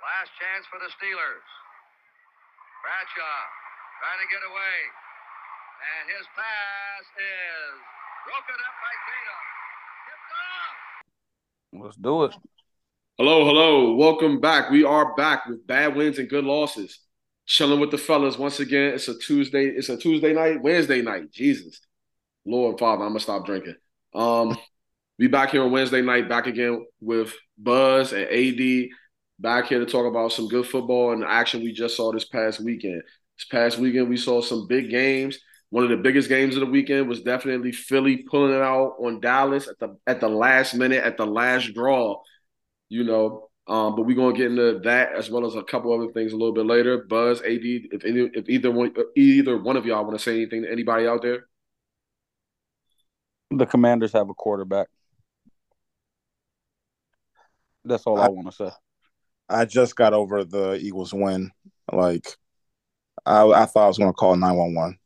Last chance for the Steelers. Bradshaw trying to get away. And his pass is broken up by Tatum. Let's do it. Hello, hello. Welcome back. We are back with bad wins and good losses. Chilling with the fellas once again. It's a Tuesday. It's a Tuesday night, Wednesday night. Jesus. Lord Father, I'm gonna stop drinking. Um, we back here on Wednesday night, back again with Buzz and AD. Back here to talk about some good football and action we just saw this past weekend. This past weekend, we saw some big games. One of the biggest games of the weekend was definitely Philly pulling it out on Dallas at the at the last minute, at the last draw. You know, um, but we're gonna get into that as well as a couple other things a little bit later. Buzz, AD, if any, if either one either one of y'all want to say anything to anybody out there. The Commanders have a quarterback. That's all I, I want to say. I just got over the Eagles win. Like, I, I thought I was going to call nine one one.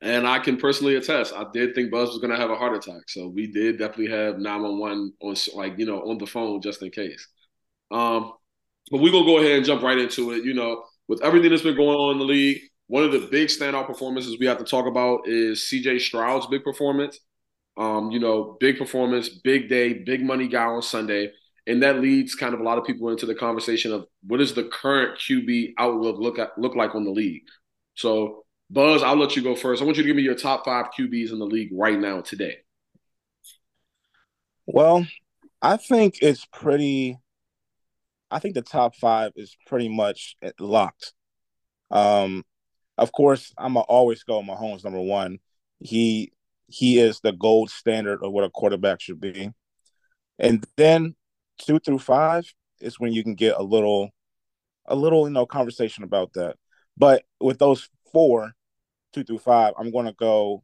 And I can personally attest, I did think Buzz was going to have a heart attack. So we did definitely have 911 on, like, you know, on the phone just in case. Um, but we're going to go ahead and jump right into it. You know, with everything that's been going on in the league, one of the big standout performances we have to talk about is CJ Stroud's big performance. Um, you know, big performance, big day, big money guy on Sunday. And that leads kind of a lot of people into the conversation of what does the current QB outlook look at, look like on the league. So Buzz, I'll let you go first. I want you to give me your top five QBs in the league right now today. Well, I think it's pretty. I think the top five is pretty much locked. Um, of course, I'm gonna always go Mahomes number one. He he is the gold standard of what a quarterback should be, and then two through five is when you can get a little, a little you know conversation about that. But with those four, two through five, I'm going to go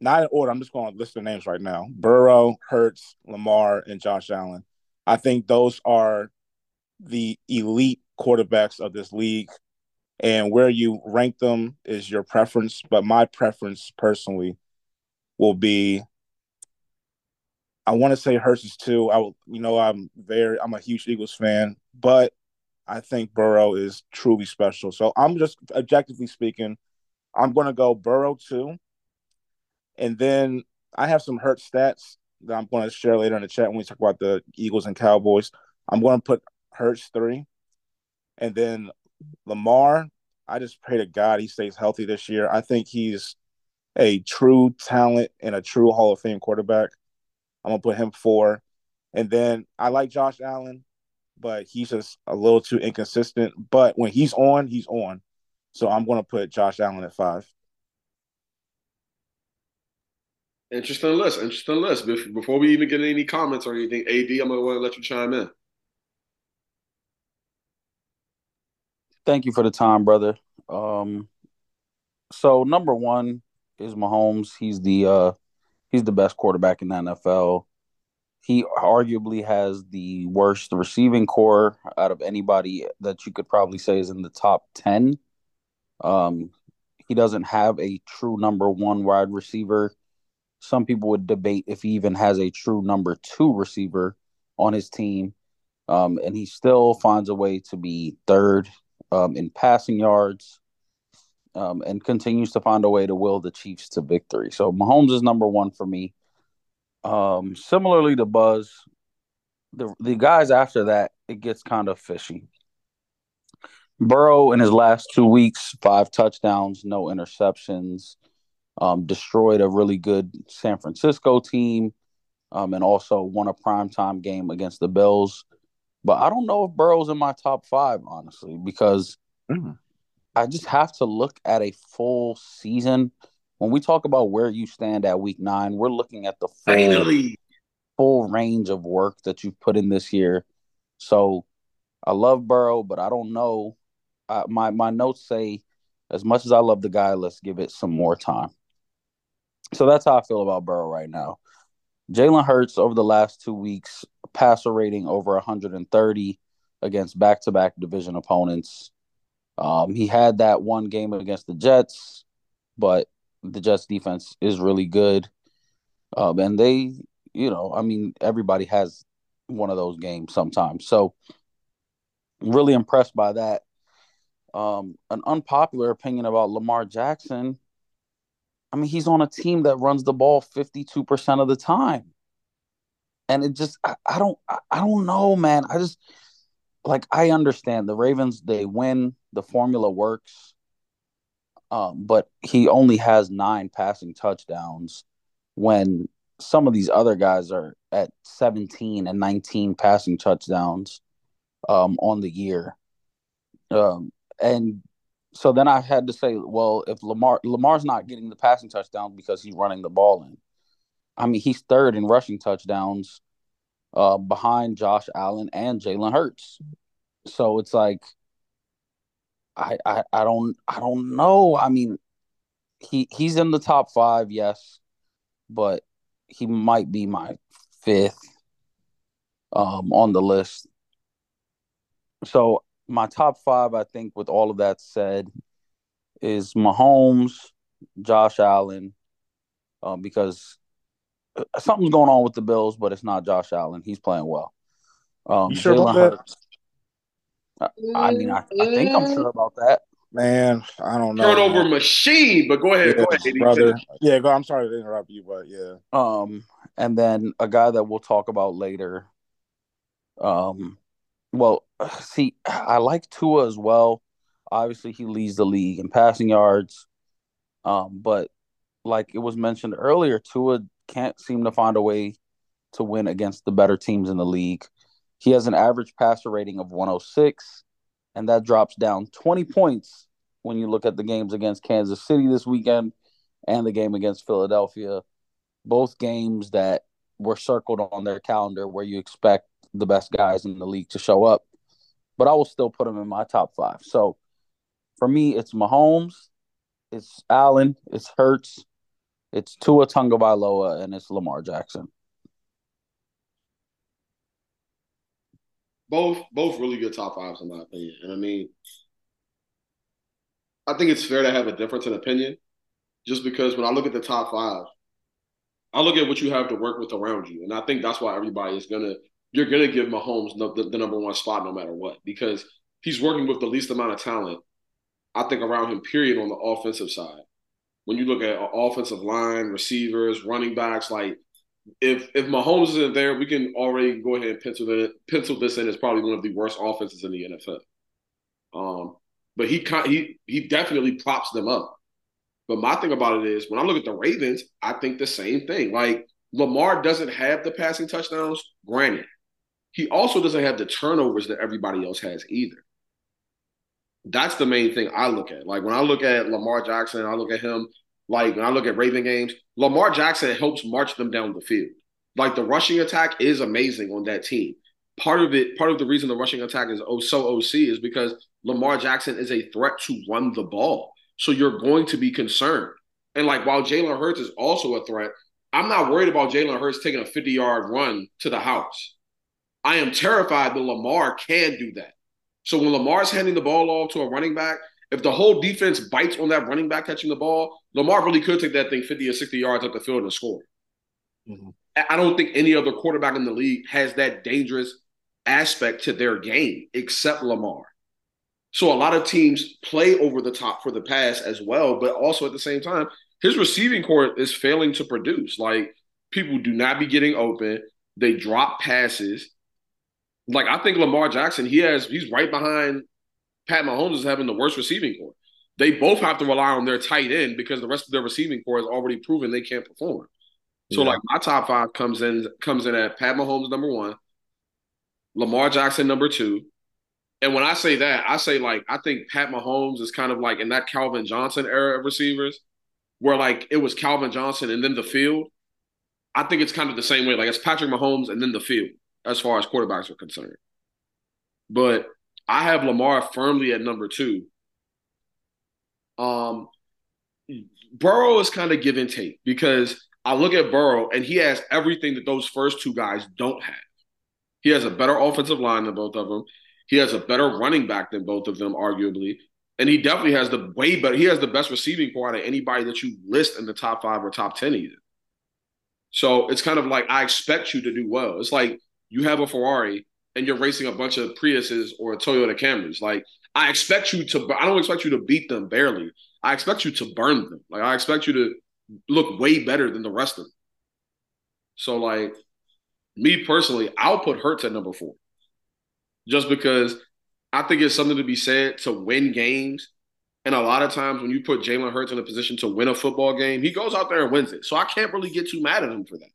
not in order. I'm just going to list the names right now: Burrow, Hurts, Lamar, and Josh Allen. I think those are the elite quarterbacks of this league, and where you rank them is your preference. But my preference, personally, will be. I want to say Hurts is two. I, will, you know, I'm very, I'm a huge Eagles fan, but I think Burrow is truly special. So I'm just objectively speaking, I'm going to go Burrow two, and then I have some hurt stats that I'm going to share later in the chat when we talk about the Eagles and Cowboys. I'm going to put Hurts three, and then Lamar. I just pray to God he stays healthy this year. I think he's a true talent and a true Hall of Fame quarterback. I'm gonna put him four, and then I like Josh Allen but he's just a little too inconsistent. But when he's on, he's on. So I'm going to put Josh Allen at five. Interesting list. Interesting list. Before we even get any comments or anything, AD, I'm going to want to let you chime in. Thank you for the time, brother. Um, so number one is Mahomes. He's the uh, he's the best quarterback in the NFL. He arguably has the worst receiving corps out of anybody that you could probably say is in the top 10. Um, he doesn't have a true number one wide receiver. Some people would debate if he even has a true number two receiver on his team. Um, and he still finds a way to be third um, in passing yards um, and continues to find a way to will the Chiefs to victory. So Mahomes is number one for me. Um, similarly to Buzz, the the guys after that, it gets kind of fishy. Burrow in his last two weeks, five touchdowns, no interceptions, um, destroyed a really good San Francisco team, um, and also won a primetime game against the Bills. But I don't know if Burrow's in my top five, honestly, because mm-hmm. I just have to look at a full season when we talk about where you stand at week nine, we're looking at the full, full range of work that you've put in this year. So I love Burrow, but I don't know. Uh, my my notes say, as much as I love the guy, let's give it some more time. So that's how I feel about Burrow right now. Jalen Hurts over the last two weeks, passer rating over 130 against back-to-back division opponents. Um, he had that one game against the Jets, but the Jets defense is really good. Um, and they, you know, I mean, everybody has one of those games sometimes. So really impressed by that. Um, an unpopular opinion about Lamar Jackson. I mean, he's on a team that runs the ball 52% of the time. And it just I, I don't I, I don't know, man. I just like I understand the Ravens, they win, the formula works. Um, but he only has nine passing touchdowns when some of these other guys are at 17 and 19 passing touchdowns um, on the year. Um, and so then I had to say, well, if Lamar Lamar's not getting the passing touchdowns because he's running the ball in, I mean, he's third in rushing touchdowns uh, behind Josh Allen and Jalen Hurts. So it's like, I, I I don't I don't know. I mean, he he's in the top five, yes, but he might be my fifth um, on the list. So my top five, I think, with all of that said, is Mahomes, Josh Allen, um, because uh, something's going on with the Bills, but it's not Josh Allen. He's playing well. Um, You sure Jalen about that? I, I mean, I, I think I'm sure about that. Man, I don't know. Turnover man. machine. But go ahead, go ahead, brother. Yeah, go. I'm sorry to interrupt you, but yeah. Um, and then a guy that we'll talk about later. Um, well, see, I like Tua as well. Obviously, he leads the league in passing yards. Um, but like it was mentioned earlier, Tua can't seem to find a way to win against the better teams in the league. He has an average passer rating of 106, and that drops down 20 points when you look at the games against Kansas City this weekend and the game against Philadelphia. Both games that were circled on their calendar where you expect the best guys in the league to show up. But I will still put him in my top five. So for me, it's Mahomes, it's Allen, it's Hurts, it's Tua Tagovailoa, and it's Lamar Jackson. both both really good top fives in my opinion. And I mean, I think it's fair to have a difference in opinion, just because when I look at the top five, I look at what you have to work with around you, and I think that's why everybody is gonna you're gonna give Mahomes the, the, the number one spot no matter what because he's working with the least amount of talent. I think around him, period, on the offensive side. When you look at offensive line, receivers, running backs, like if if Mahomes isn't there, we can already go ahead and pencil it, pencil this in as probably one of the worst offenses in the NFL. Um, but he he he definitely props them up. But my thing about it is when I look at the Ravens, I think the same thing. Like Lamar doesn't have the passing touchdowns, granted. He also doesn't have the turnovers that everybody else has either. That's the main thing I look at. Like when I look at Lamar Jackson, I look at him like when I look at Raven games, Lamar Jackson helps march them down the field. Like the rushing attack is amazing on that team. Part of it, part of the reason the rushing attack is oh so OC is because Lamar Jackson is a threat to run the ball. So you're going to be concerned. And like while Jalen Hurts is also a threat, I'm not worried about Jalen Hurts taking a 50 yard run to the house. I am terrified that Lamar can do that. So when Lamar's handing the ball off to a running back, if the whole defense bites on that running back catching the ball, Lamar really could take that thing 50 or 60 yards up the field and score. Mhm. I don't think any other quarterback in the league has that dangerous aspect to their game except Lamar. So a lot of teams play over the top for the pass as well, but also at the same time, his receiving corps is failing to produce. Like people do not be getting open. They drop passes. Like I think Lamar Jackson, he has he's right behind Pat Mahomes is having the worst receiving corps. They both have to rely on their tight end because the rest of their receiving corps has already proven they can't perform. So Yeah. like my top five comes in comes in at Pat Mahomes number one, Lamar Jackson number two. And when I say that, I say like I think Pat Mahomes is kind of like in that Calvin Johnson era of receivers, where like it was Calvin Johnson and then the field. I think it's kind of the same way. Like it's Patrick Mahomes and then the field as far as quarterbacks are concerned. But I have Lamar firmly at number two. Um, Burrow is kind of give and take because I look at Burrow and he has everything that those first two guys don't have. He has a better offensive line than both of them. He has a better running back than both of them, arguably. And he definitely has the way better. He has the best receiving corps of anybody that you list in the top five or top 10 either. So it's kind of like I expect you to do well. It's like you have a Ferrari and you're racing a bunch of Priuses or Toyota Camrys. Like I expect you to. I don't expect you to beat them barely. I expect you to burn them. Like I expect you to look way better than the rest of them. So like me personally, I'll put Hurts at number four, just because I think it's something to be said to win games. And a lot of times when you put Jalen Hurts in a position to win a football game, he goes out there and wins it. So I can't really get too mad at him for that.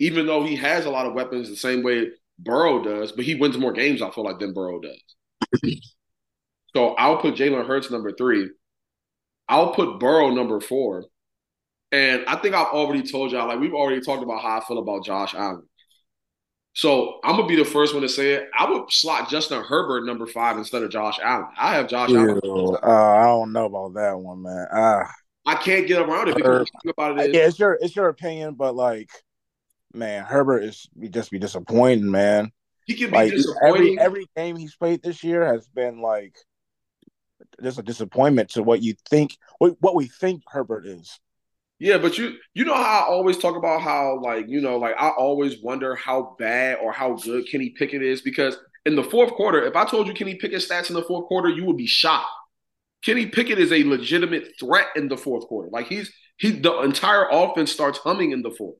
Even though he has a lot of weapons the same way Burrow does, but he wins more games, I feel like, than Burrow does. so I'll put Jalen Hurts number three. I'll put Burrow number four. And I think I've already told y'all, like we've already talked about how I feel about Josh Allen. So I'm gonna be the first one to say it. I would slot Justin Herbert number five instead of Josh Allen. I have Josh Allen. Uh, I don't know about that one, man. Uh, I can't get around it because about it is, yeah, it's your it's your opinion, but like, man, Herbert is just be disappointing, man. He can be like, disappointing. Every every game he's played this year has been like just a disappointment to what you think what, what we think Herbert is. Yeah, but you you know how I always talk about how like you know like I always wonder how bad or how good Kenny Pickett is because in the fourth quarter, if I told you Kenny Pickett stats in the fourth quarter, you would be shocked. Kenny Pickett is a legitimate threat in the fourth quarter. Like he's he the entire offense starts humming in the fourth,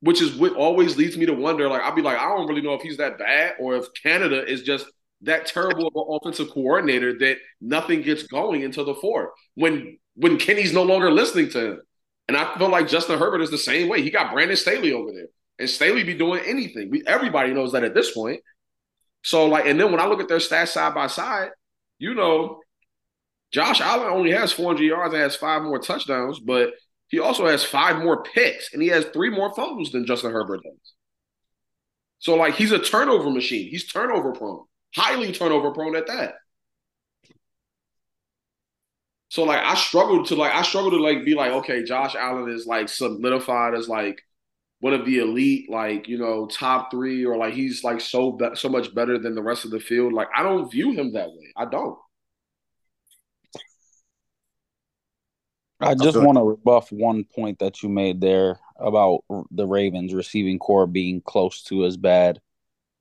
which is what always leads me to wonder. Like I'll be like I don't really know if he's that bad or if Canada is just that terrible of an offensive coordinator that nothing gets going until the fourth when when Kenny's no longer listening to him. And I feel like Justin Herbert is the same way. He got Brandon Staley over there, and Staley be doing anything. We everybody knows that at this point. So like, and then when I look at their stats side by side, you know, Josh Allen only has 400 yards and has five more touchdowns, but he also has five more picks and he has three more fumbles than Justin Herbert does. So like, he's a turnover machine. He's turnover prone, highly turnover prone at that. So like I struggled to like I struggled to like be like okay Josh Allen is like solidified as like one of the elite like you know top three or like he's like so be- so much better than the rest of the field like I don't view him that way I don't. I just want to rebuff one point that you made there about the Ravens receiving corps being close to as bad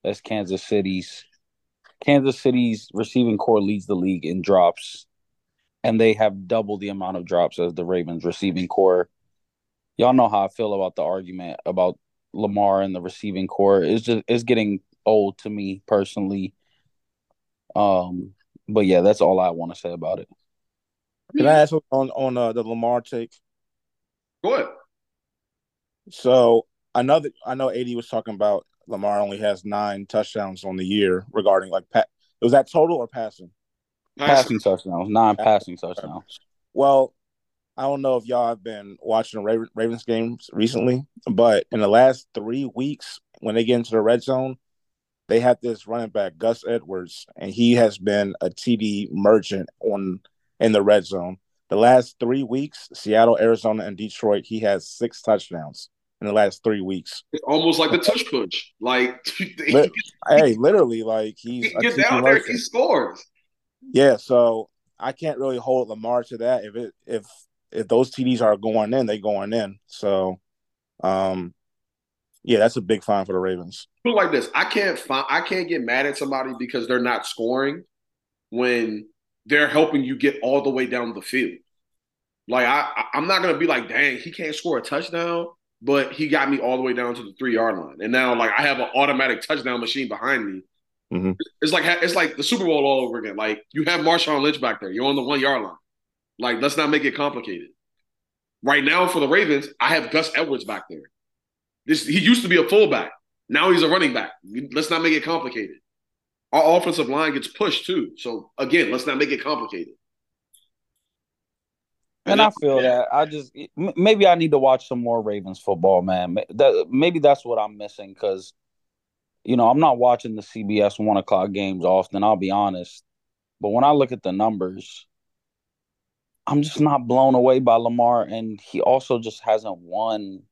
as Kansas City's. Kansas City's receiving corps leads the league in drops and they have double the amount of drops as the Ravens receiving corps. Y'all know how I feel about the argument about Lamar and the receiving corps. It's just it's getting old to me personally. Um, but yeah, that's all I want to say about it. Can I ask on on uh, the Lamar take? Go ahead. So another, I know AD was talking about Lamar only has nine touchdowns on the year regarding like pat. Was that total or passing? Passing touchdowns, non passing touchdowns. Well, I don't know if y'all have been watching the Ravens games recently, but in the last three weeks, when they get into the red zone, they have this running back, Gus Edwards, and he has been a TD merchant on in the red zone. The last three weeks, Seattle, Arizona, and Detroit, he has six touchdowns in the last three weeks. It's almost like the tush push. Like, hey, literally, like he's he get down there, he scores. Yeah, so I can't really hold Lamar to that. If it if if those TDs are going in, they going in. So, um, yeah, that's a big fine for the Ravens. Put like this: I can't find, I can't get mad at somebody because they're not scoring when they're helping you get all the way down the field. Like I, I'm not gonna be like, dang, he can't score a touchdown, but he got me all the way down to the three yard line, and now like I have an automatic touchdown machine behind me Mm-hmm. It's like it's like the Super Bowl all over again. Like you have Marshawn Lynch back there. You're on the one yard line. Like let's not make it complicated. Right now for the Ravens, I have Gus Edwards back there. This he used to be a fullback. Now he's a running back. Let's not make it complicated. Our offensive line gets pushed too. So again, let's not make it complicated. And, and I feel yeah. that I just maybe I need to watch some more Ravens football, man. That maybe that's what I'm missing because you know, I'm not watching the CBS one o'clock games often, I'll be honest. But when I look at the numbers, I'm just not blown away by Lamar. And he also just hasn't won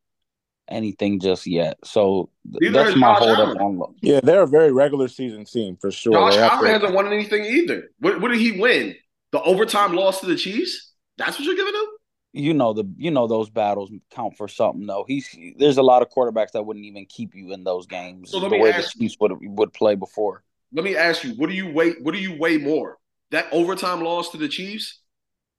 anything just yet. So th- that's my hold up on Yeah, they're a very regular season team for sure. Josh Allen to... hasn't won anything either. What, what, did he win? The overtime loss to the Chiefs? That's what you're giving him? you know the you know those battles count for something though. He's there's a lot of quarterbacks that wouldn't even keep you in those games So let the me way ask the Chiefs would would play before. Let me ask you, what do you weigh? What do you weigh more? That overtime loss to the Chiefs,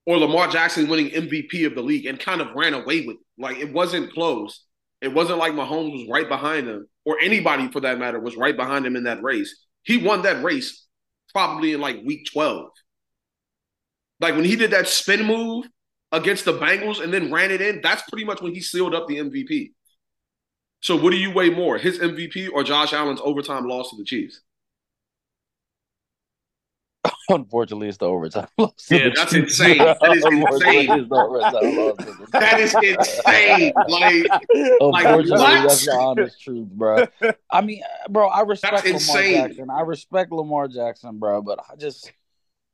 or Lamar Jackson winning MVP of the league and kind of ran away with it? Like it wasn't close. It wasn't like Mahomes was right behind him, or anybody for that matter was right behind him in that race. He won that race probably in like week 12. Like when he did that spin move against the Bengals and then ran it in, that's pretty much when he sealed up the MVP. So what do you weigh more, his MVP or Josh Allen's overtime loss to the Chiefs? Unfortunately, it's the overtime loss. Yeah, that's insane. That is insane. it's the loss That is insane. Like, Unfortunately, what? that's the honest truth, bro. I mean, bro, I respect Lamar insane. Jackson. I respect Lamar Jackson, bro, but I just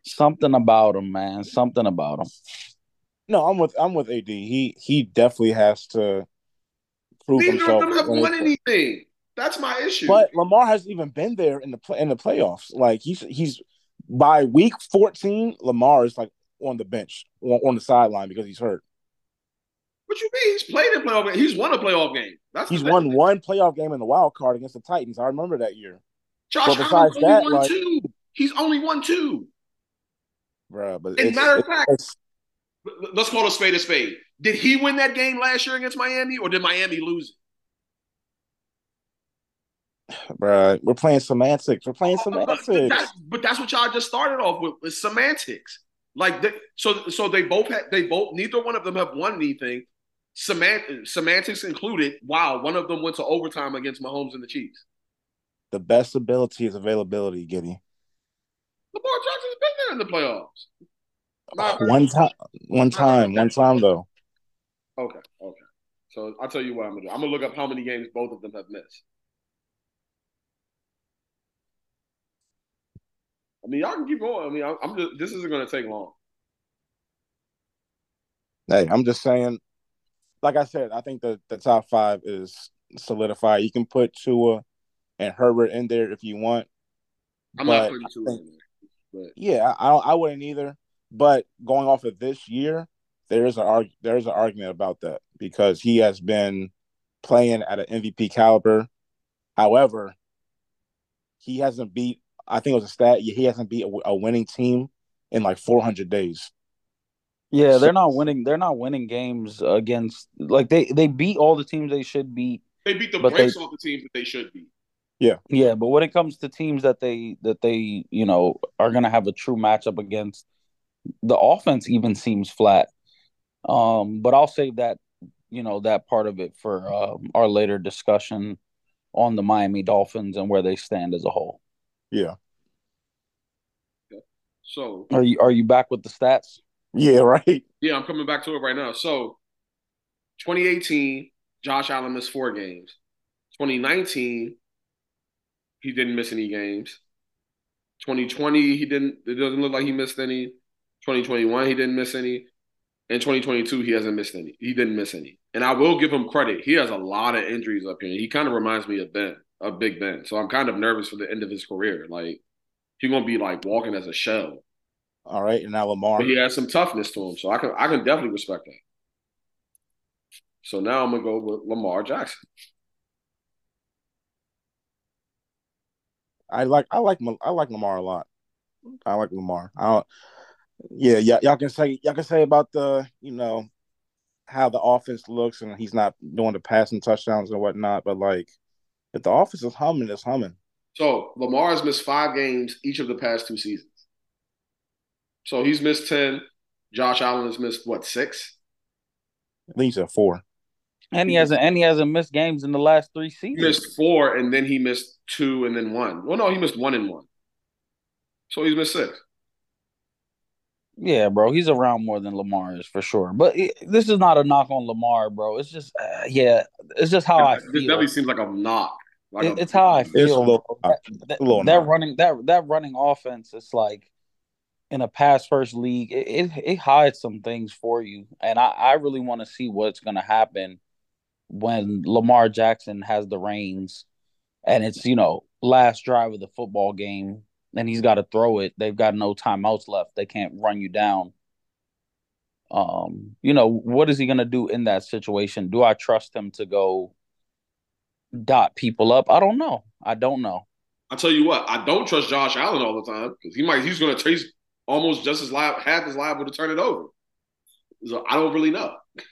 something about him, man. Something about him. No, I'm with I'm with AD. He he definitely has to prove neither himself. of them have when won it- anything. That's my issue. But Lamar hasn't even been there in the play, in the playoffs. Like he's he's by week 14, Lamar is like on the bench on, on the sideline because he's hurt. what you mean? He's played in playoff. He's won a playoff game. That's He's won thing. one playoff game in the wild card against the Titans. I remember that year, Josh But besides only that, won like- two. He's only won two. bro. But And matter of fact- Let's call a spade a spade. Did he win that game last year against Miami, or did Miami lose? Bro, we're playing semantics. We're playing But, but, semantics. that's, but that's what y'all just started off with, with semantics. Like they, so, so they both had they both neither one of them have won anything. Semant, semantics included. Wow, one of them went to overtime against Mahomes and the Chiefs. The best ability is availability, Giddy. Lamar Jackson's been there in the playoffs. Uh, Not- One time, one time, one time though. Okay, okay. So I'll tell you what I'm gonna do. I'm gonna look up how many games both of them have missed. I mean, y'all can keep going. I mean, I'm, I'm just. This isn't gonna take long. Hey, I'm just saying. Like I said, I think the the top five is solidified. You can put Tua and Herbert in there if you want. I'm not putting Tua in there. But Yeah, I I wouldn't either. But going off of this year, there is an arg- there is an argument about that because he has been playing at an MVP caliber. However, he hasn't beat. I think it was a stat. He hasn't beat a, a winning team in like 400 days. Yeah, So- they're not winning. They're not winning games against like they they beat all the teams they should beat. they beat the But brakes they- off the teams that they should beat. Yeah, yeah, but when it comes to teams that they that they you know are gonna have a true matchup against, the offense even seems flat. Um, but I'll save that you know that part of it for um, our later discussion on the Miami Dolphins and where they stand as a whole. Yeah, So Are you are you back with the stats? yeah, right. yeah, I'm coming back to it right now. So 2018, Josh Allen missed four games. 2019, he didn't miss any games. 2020, he didn't. It doesn't look like he missed any. 2021, he didn't miss any. In 2022, he hasn't missed any. He didn't miss any. And I will give him credit. He has a lot of injuries up here. He kind of reminds me of Ben, of Big Ben. So I'm kind of nervous for the end of his career. Like he's gonna be like walking as a shell. All right, and now Lamar. But he has some toughness to him, so I can I can definitely respect that. So now I'm gonna go with Lamar Jackson. I like I like I like Lamar a lot. I like Lamar. I don't, yeah, yeah, y'all can say y'all can say about the you know how the offense looks and he's not doing the passing touchdowns and whatnot, but like if the offense is humming, it's humming. So Lamar has missed five games each of the past two seasons. So he's missed ten. Josh Allen has missed what six? I think he's at four. And he hasn't and he hasn't missed games in the last three seasons. He seasons. missed four, and then he missed two, and then one. Well, no, he missed one and one. So he's missed six. Yeah, bro, he's around more than Lamar is for sure. But it, this is not a knock on Lamar, bro. It's just, uh, yeah, it's just how I this feel. definitely seems like a knock. Like It- a- it's how I It's a feel. little. That, that, a little that running that that running offense, it's like in a pass first league, it, it it hides some things for you, and I I really want to see what's gonna happen when Lamar Jackson has the reins, and it's you know last drive of the football game, and he's got to throw it. They've got no timeouts left. They can't run you down. Um, you know, what is he going to do in that situation? Do I trust him to go dot people up? I don't know. I don't know. I tell you what, I don't trust Josh Allen all the time because he might he's going to taste almost just as liable, half as liable to turn it over. So I don't really know.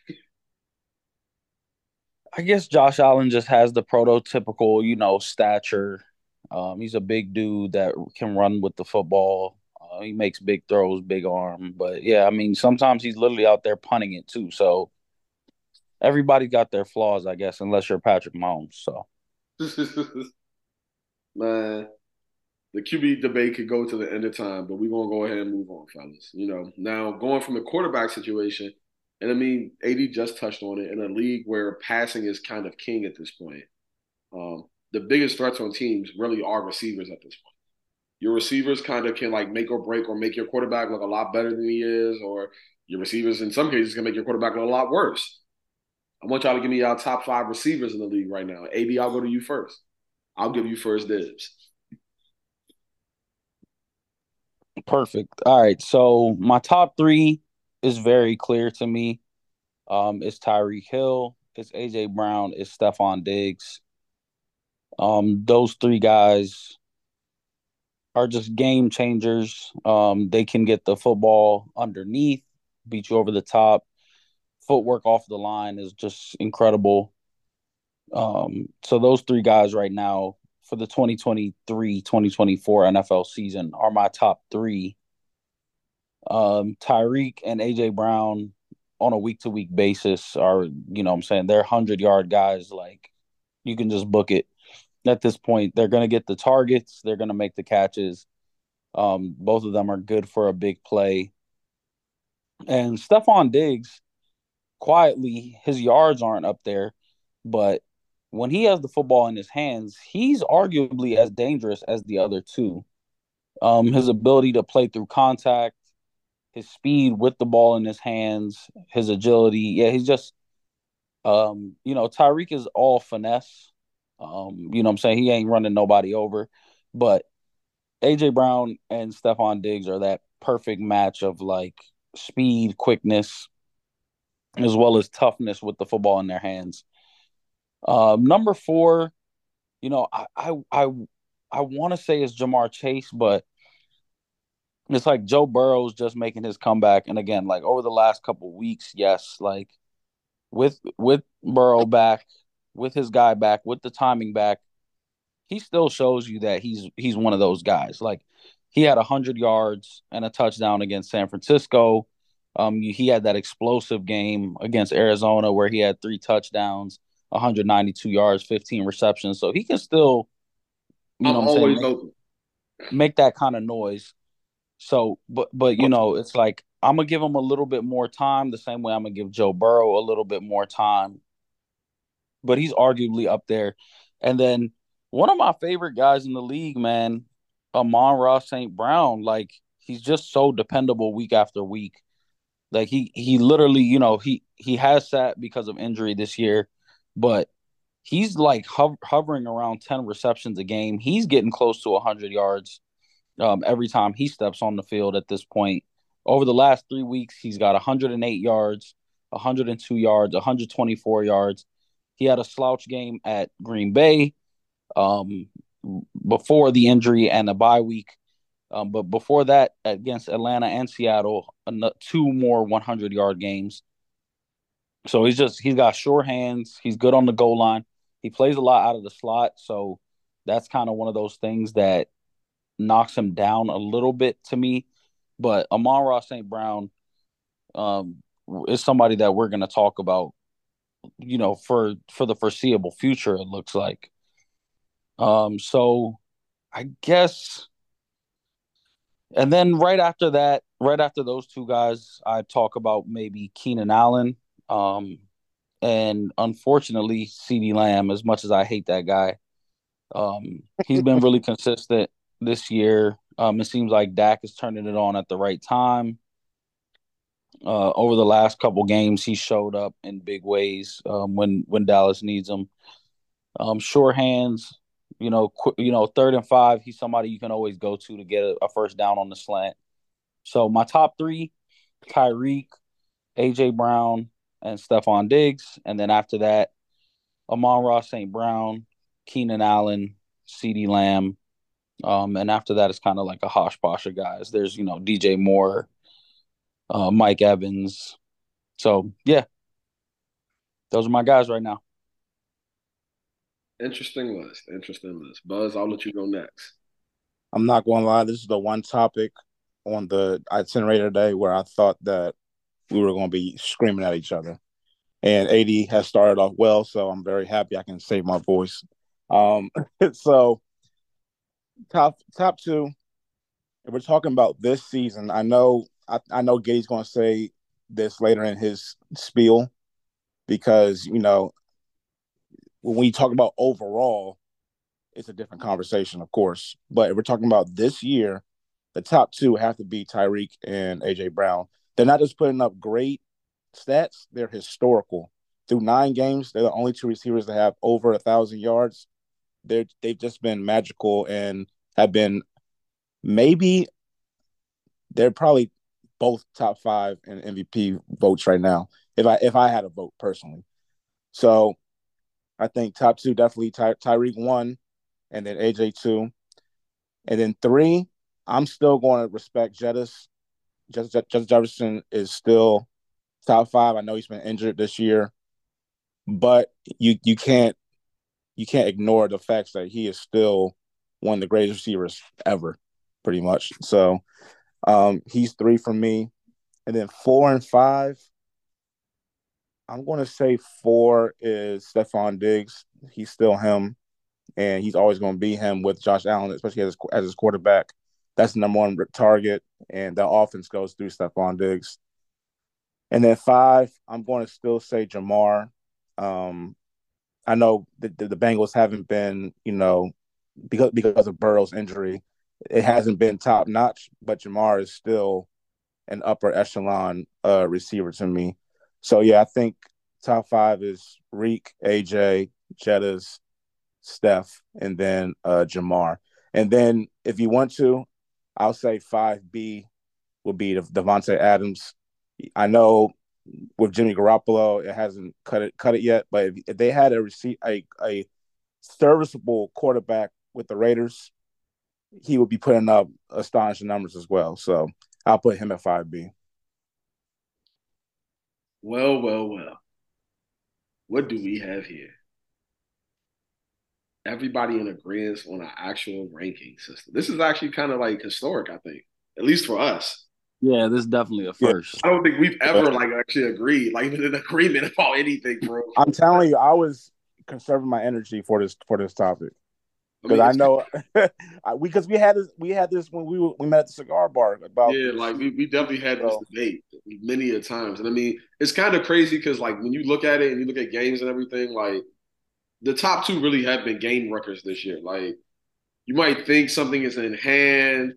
I guess Josh Allen just has the prototypical, you know, stature. Um, he's a big dude that can run with the football. Uh, he makes big throws, big arm. But yeah, I mean, sometimes he's literally out there punting it too. So everybody got their flaws, I guess, unless you're Patrick Mahomes. So, man, the QB debate could go to the end of time, but we're gonna go ahead and move on, fellas. You know, now going from the quarterback situation, and I mean, AD just touched on it in a league where passing is kind of king at this point. Um, the biggest threats on teams really are receivers at this point. Your receivers kind of can like make or break or make your quarterback look a lot better than he is, or your receivers in some cases can make your quarterback look a lot worse. I want y'all to give me y'all top five receivers in the league right now. AD, I'll go to you first. I'll give you first dibs. Perfect. All right. So my top three is very clear to me. Um, it's Tyreek Hill, it's AJ Brown, it's Stefon Diggs. Um, those three guys are just game changers. Um, they can get the football underneath, beat you over the top. Footwork off the line is just incredible. Um, so those three guys right now for the 2023 2024 NFL season are my top three. Um, Tyreek and AJ Brown on a week to week basis are, you know I'm saying, they're 100 yard guys. Like, you can just book it at this point. They're going to get the targets, they're going to make the catches. Um, both of them are good for a big play. And Stefon Diggs, quietly, his yards aren't up there, but when he has the football in his hands, he's arguably as dangerous as the other two. Um, his ability to play through contact, his speed with the ball in his hands, his agility. Yeah, he's just, um, you know, Tyreek is all finesse. Um, you know I'm saying? He ain't running nobody over. But AJ Brown and Stefon Diggs are that perfect match of like speed, quickness, as well as toughness with the football in their hands. Um, number four, you know, I I I, I want to say is Ja'Marr Chase, but it's like Joe Burrow's just making his comeback. And again, like over the last couple weeks, yes, like with with Burrow back, with his guy back, with the timing back, he still shows you that he's he's one of those guys. Like he had hundred yards and a touchdown against San Francisco. Um, he had that explosive game against Arizona where he had three touchdowns. 192 yards, 15 receptions. So he can still, you know, I'm saying, make, make, that kind of noise. So, but but you know, it's like I'm gonna give him a little bit more time, the same way I'm gonna give Joe Burrow a little bit more time. But he's arguably up there. And then one of my favorite guys in the league, man, Amon-Ra St. Brown, like he's just so dependable week after week. Like he he literally, you know, he he has sat because of injury this year but he's like ho- hovering around 10 receptions a game. He's getting close to 100 yards um, every time he steps on the field at this point. Over the last three weeks, he's got 108 yards, 102 yards, 124 yards. He had a slouch game at Green Bay um, before the injury and a bye week. Um, but before that, against Atlanta and Seattle, two more 100 yard games. So he's just he's got sure hands. He's good on the goal line. He plays a lot out of the slot, so that's kind of one of those things that knocks him down a little bit to me. But Amon-Ra St. Brown um, is somebody that we're going to talk about, you know, for for the foreseeable future. It looks like. Um, so I guess, and then right after that, right after those two guys, I talk about maybe Keenan Allen um, and unfortunately, CeeDee Lamb, as much as I hate that guy, um, he's been really consistent this year. Um, it seems like Dak is turning it on at the right time. Uh, over the last couple games, he showed up in big ways um, when when Dallas needs him. Um, sure hands, you know, qu- you know, third and five, he's somebody you can always go to to get a, a first down on the slant. So my top three: Tyreek, AJ Brown and Stefon Diggs, and then after that, Amon-Ra St. Brown, Keenan Allen, CeeDee Lamb, um, and after that, it's kind of like a hosh posh of guys. There's you know DJ Moore, uh, Mike Evans. So yeah, those are my guys right now. Interesting list. Interesting list. Buzz, I'll let you go next. I'm not going to lie. This is the one topic on the itinerary today where I thought that we were going to be screaming at each other. And AD has started off well, so I'm very happy I can save my voice. Um, so top top two. If we're talking about this season, I know I, I know Giddy's going to say this later in his spiel because you know when we talk about overall, it's a different conversation, of course. But if we're talking about this year, the top two have to be Tyreek and AJ Brown. They're not just putting up great stats; they're historical. Through nine games, they're the only two receivers that have over a thousand yards. They're they've just been magical and have been maybe they're probably both top five in MVP votes right now. If I if I had a vote personally, so I think top two definitely Ty- Tyreek one, and then AJ two, and then three. I'm still going to respect Jettas. Justin Jefferson is still top five. I know he's been injured this year, but you you can't you can't ignore the facts that he is still one of the greatest receivers ever, pretty much. So um, he's three for me. And then four and five, I'm going to say four is Stefon Diggs. He's still him, and he's always going to be him with Josh Allen, especially as, as his quarterback. That's the number one target, and the offense goes through Stefon Diggs. And then five, I'm going to still say Ja'Marr. Um, I know the, the, the Bengals haven't been, you know, because because of Burrow's injury, it hasn't been top notch, but Ja'Marr is still an upper echelon uh, receiver to me. So yeah, I think top five is Reek, AJ, Jettas, Steph, and then uh, Ja'Marr. And then if you want to, I'll say five B would be Davante Adams. I know with Jimmy Garoppolo, it hasn't cut it cut it yet, but if, if they had a receive a a serviceable quarterback with the Raiders, he would be putting up astonishing numbers as well. So I'll put him at 5B. Well, well, well. What do we have here? Everybody in agreement on an actual ranking system. This is actually kind of like historic, I think, at least for us. Yeah, this is definitely a first. I don't think we've ever like actually agreed, like in an agreement about anything, bro. I'm telling you, I was conserving my energy for this for this topic. Because I, mean, I, know we because we had this we had this when we were, we met at the cigar bar about yeah like we, we definitely had this debate many a times. And I mean it's kind of crazy because like when you look at it and you look at games and everything like the top two really have been game records this year. Like you might think something is in hand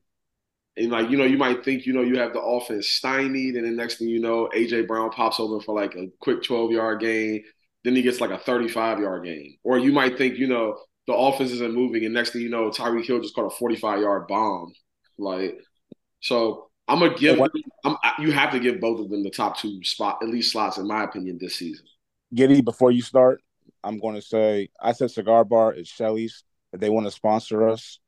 and like you know you might think you know you have the offense stymied and then next thing you know AJ Brown pops over for like a quick 12 yard game then he gets like a 35 yard game or you might think you know the offense isn't moving, and next thing you know, Tyreek Hill just caught a 45 yard bomb. Like, so I'm gonna give. Them, I'm, you have to give both of them the top two spot, at least slots, in my opinion, this season. Giddy, before you start, I'm going to say I said cigar bar is Shelly's. If they want to sponsor us,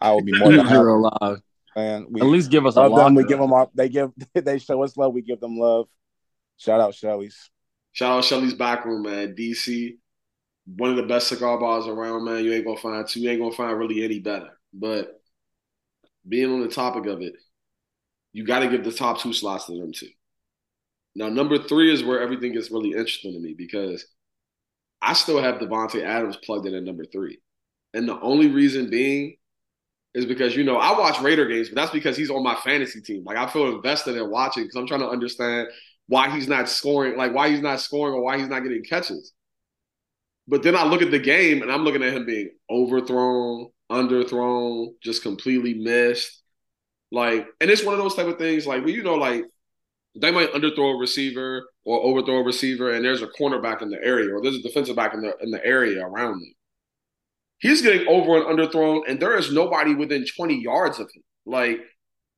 I will be more than happy. alive. And we at least give us a them. We give them our, they give they show us love. We give them love. Shout out Shelly's. Shout out Shelly's backroom, man. DC one of the best cigar bars around, man. You ain't gonna find two. You ain't gonna find really any better. But being on the topic of it, you got to give the top two slots to them too. Now, number three is where everything gets really interesting to me because I still have Davante Adams plugged in at number three, and the only reason being is because you know I watch Raider games, but that's because he's on my fantasy team. Like I feel invested in watching because I'm trying to understand why he's not scoring, like why he's not scoring or why he's not getting catches. But then I look at the game and I'm looking at him being overthrown, underthrown, just completely missed. Like, and it's one of those type of things, like, well, you know, like they might underthrow a receiver or overthrow a receiver, and there's a cornerback in the area, or there's a defensive back in the in the area around him. He's getting over and underthrown, and there is nobody within 20 yards of him. Like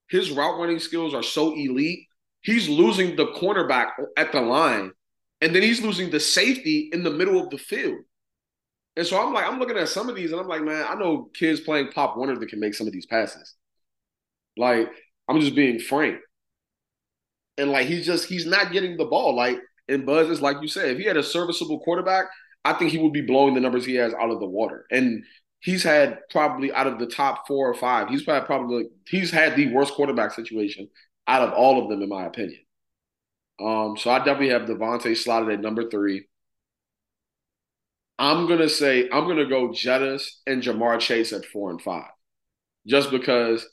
his route running skills are so elite. he's losing the cornerback at the line, and then he's losing the safety in the middle of the field. And so I'm like, I'm looking at some of these, and I'm like, man, I know kids playing Pop Warner that can make some of these passes. Like, I'm just being frank. And like he's just he's not getting the ball. Like, and Buzz is like you said, if he had a serviceable quarterback, I think he would be blowing the numbers he has out of the water. And he's had probably out of the top four or five, he's had probably he's had the worst quarterback situation out of all of them, in my opinion. Um, so I definitely have Davante slotted at number three. I'm gonna say I'm gonna go Jettas and Ja'Marr Chase at four and five, just because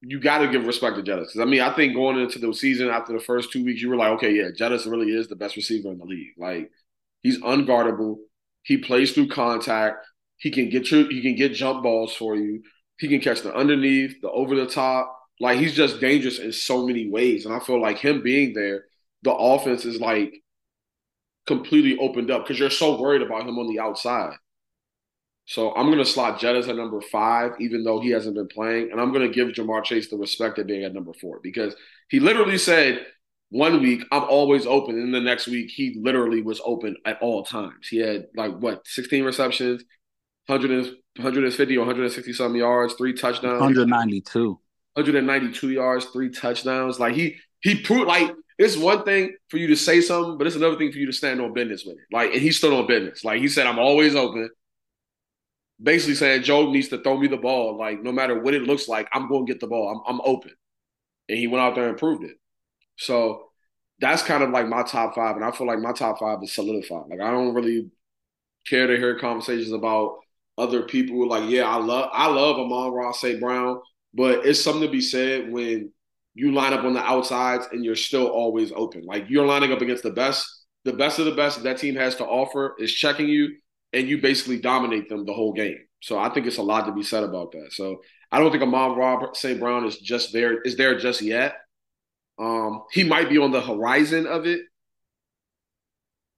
you got to give respect to Jettas. Because I mean, I think going into the season after the first two weeks, you were like, okay, yeah, Jettas really is the best receiver in the league. Like he's unguardable. He plays through contact. He can get you. He can get jump balls for you. He can catch the underneath, the over the top. Like he's just dangerous in so many ways. And I feel like him being there, the offense is like completely opened up because you're so worried about him on the outside. So I'm to slot Jettas at number five, even though he hasn't been playing. And I'm to give Ja'Marr Chase the respect of being at number four because he literally said one week, I'm always open. And the next week, he literally was open at all times. He had like what, 16 receptions, 100 150 or 160 some yards, three touchdowns. 192. 192 yards, three touchdowns. Like he he proved like it's one thing for you to say something, but it's another thing for you to stand on business with it. Like, and he stood on business. Like he said, I'm always open basically saying Joe needs to throw me the ball. Like no matter what it looks like, I'm going to get the ball. I'm, I'm open. And he went out there and proved it. So that's kind of like my top five. And I feel like my top five is solidified. Like I don't really care to hear conversations about other people. Like, yeah, I love I love Amon-Ra St. Brown, but it's something to be said when you line up on the outsides and you're still always open. Like you're lining up against the best, the best of the best that team has to offer is checking you and you basically dominate them the whole game. So I think it's a lot to be said about that. So I don't think Amon-Ra St. Brown is just there, is there just yet. Um, he might be on the horizon of it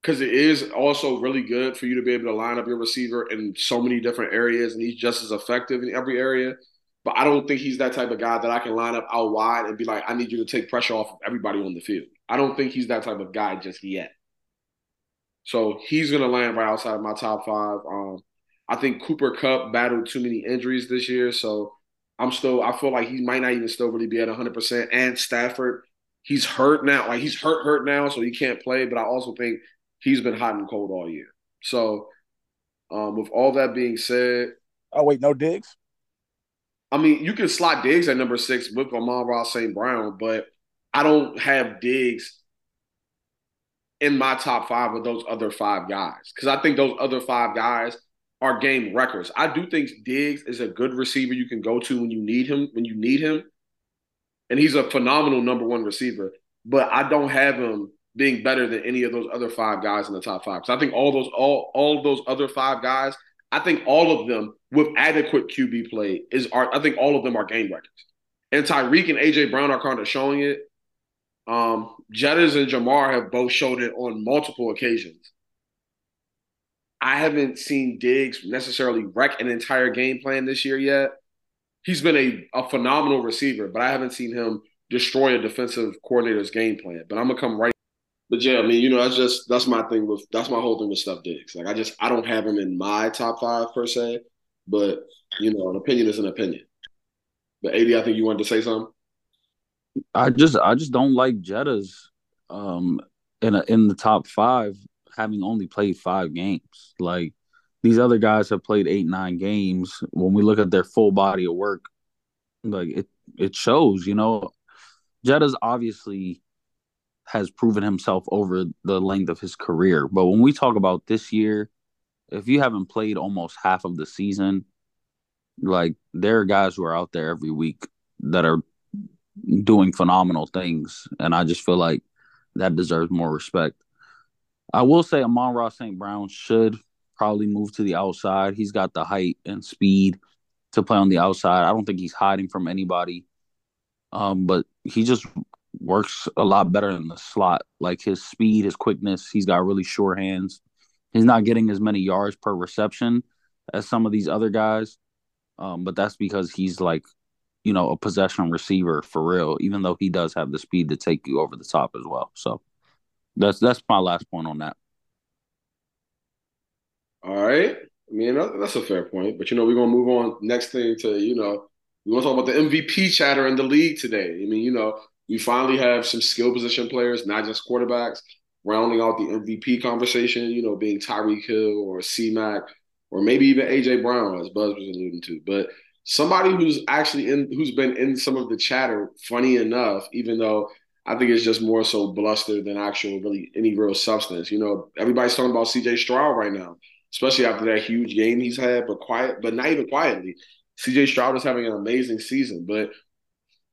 because it is also really good for you to be able to line up your receiver in so many different areas, and he's just as effective in every area. But I don't think he's that type of guy that I can line up out wide and be like, I need you to take pressure off of everybody on the field. I don't think he's that type of guy just yet. So he's going to land right outside of my top five. Um, I think Cooper Kupp battled too many injuries this year, so I'm still. I feel like he might not even still really be at 100. percent And Stafford, he's hurt now. Like he's hurt, hurt now, so he can't play. But I also think he's been hot and cold all year. So, um, with all that being said, oh wait, no Diggs. I mean, you can slot Diggs at number six with Amon-Ra St. Brown, but I don't have Diggs in my top five with those other five guys because I think those other five guys are game records. I do think Diggs is a good receiver you can go to when you need him. When you need him, and he's a phenomenal number one receiver. But I don't have him being better than any of those other five guys in the top five. Because I think all those all all of those other five guys, I think all of them with adequate QB play is are I think all of them are game records. And Tyreek and AJ Brown are kind of showing it. Um, Jettas and Ja'Marr have both showed it on multiple occasions. I haven't seen Diggs necessarily wreck an entire game plan this year yet. He's been a, a phenomenal receiver, but I haven't seen him destroy a defensive coordinator's game plan. But I'm gonna come right. But yeah, I mean, you know, that's just that's my thing with that's my whole thing with Steph Diggs. Like I just I don't have him in my top five per se, but you know, an opinion is an opinion. But AD, I think you wanted to say something. I just I just don't like Jettas um in a, in the top five having only played five games. Like these other guys have played eight nine games. When we look at their full body of work, like it it shows. You know, Jettas obviously has proven himself over the length of his career. But when we talk about this year, if you haven't played almost half of the season, like there are guys who are out there every week that are doing phenomenal things, and I just feel like that deserves more respect. I will say Amon-Ra St. Brown should probably move to the outside. He's got the height and speed to play on the outside. I don't think he's hiding from anybody. Um, but he just works a lot better in the slot. Like his speed, his quickness, he's got really sure hands. He's not getting as many yards per reception as some of these other guys. Um, but that's because he's like you know, a possession receiver for real, even though he does have the speed to take you over the top as well. So that's that's my last point on that. All right. I mean, that's a fair point. But you know, we're gonna move on next thing to, you know, we want to talk about the MVP chatter in the league today. I mean, you know, we finally have some skill position players, not just quarterbacks, rounding out the MVP conversation, you know, being Tyreek Hill or C Mac or maybe even AJ Brown, as Buzz was alluding to. But somebody who's actually in who's been in some of the chatter, funny enough, even though I think it's just more so bluster than actual really any real substance. You know, everybody's talking about CJ Stroud right now, especially after that huge game he's had, but quiet, but not even quietly. CJ Stroud is having an amazing season. But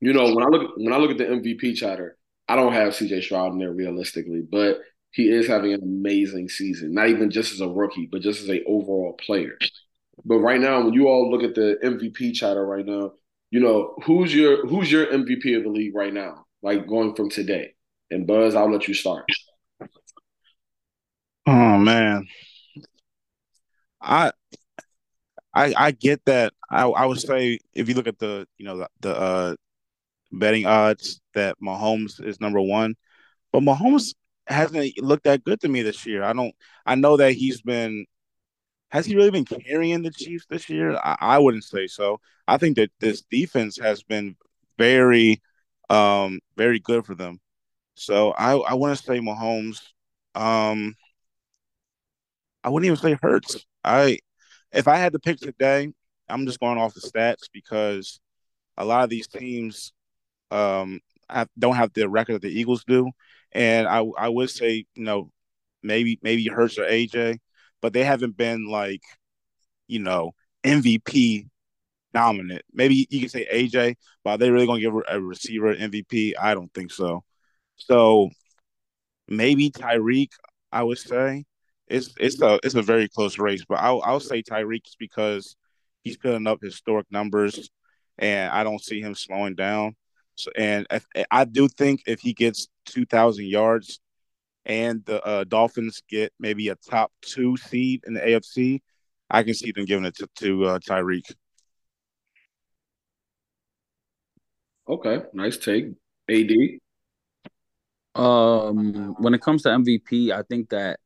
you know, when I look when I look at the MVP chatter, I don't have CJ Stroud in there realistically, but he is having an amazing season. Not even just as a rookie, but just as a overall player. But right now, when you all look at the MVP chatter right now, you know who's your who's your MVP of the league right now? Like going from today. And Buzz, I'll let you start. Oh man, I I I get that. I I would say if you look at the you know the, the uh, betting odds that Mahomes is number one, but Mahomes hasn't looked that good to me this year. I don't. I know that he's been. Has he really been carrying the Chiefs this year? I, I wouldn't say so. I think that this defense has been very, um, very good for them. So I I want to say Mahomes. Um, I wouldn't even say Hurts. I if I had to pick today, I'm just going off the stats because a lot of these teams um, have, don't have the record that the Eagles do, and I I would say you know maybe maybe Hurts or AJ, but they haven't been like you know MVP dominant. Maybe you can say AJ, but are they really going to give a receiver MVP? I don't think so. So maybe Tyreek, I would say it's it's a it's a very close race, but I'll I'll say Tyreek because he's putting up historic numbers, and I don't see him slowing down. So, and if, I do think if he gets two thousand yards, and the uh, Dolphins get maybe a top two seed in the AFC, I can see them giving it to, to uh, Tyreek. Okay, nice take, AD. Um, when it comes to MVP, I think that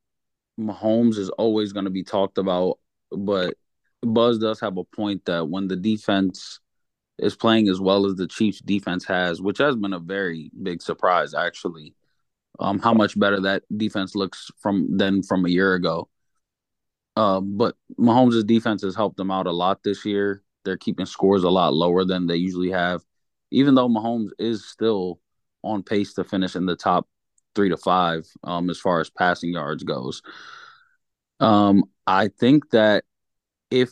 Mahomes is always going to be talked about, but Buzz does have a point that when the defense is playing as well as the Chiefs defense has, which has been a very big surprise actually, um, how much better that defense looks from than from a year ago. Uh, but Mahomes' defense has helped them out a lot this year. They're keeping scores a lot lower than they usually have, even though Mahomes is still on pace to finish in the top three to five um, as far as passing yards goes. Um, I think that if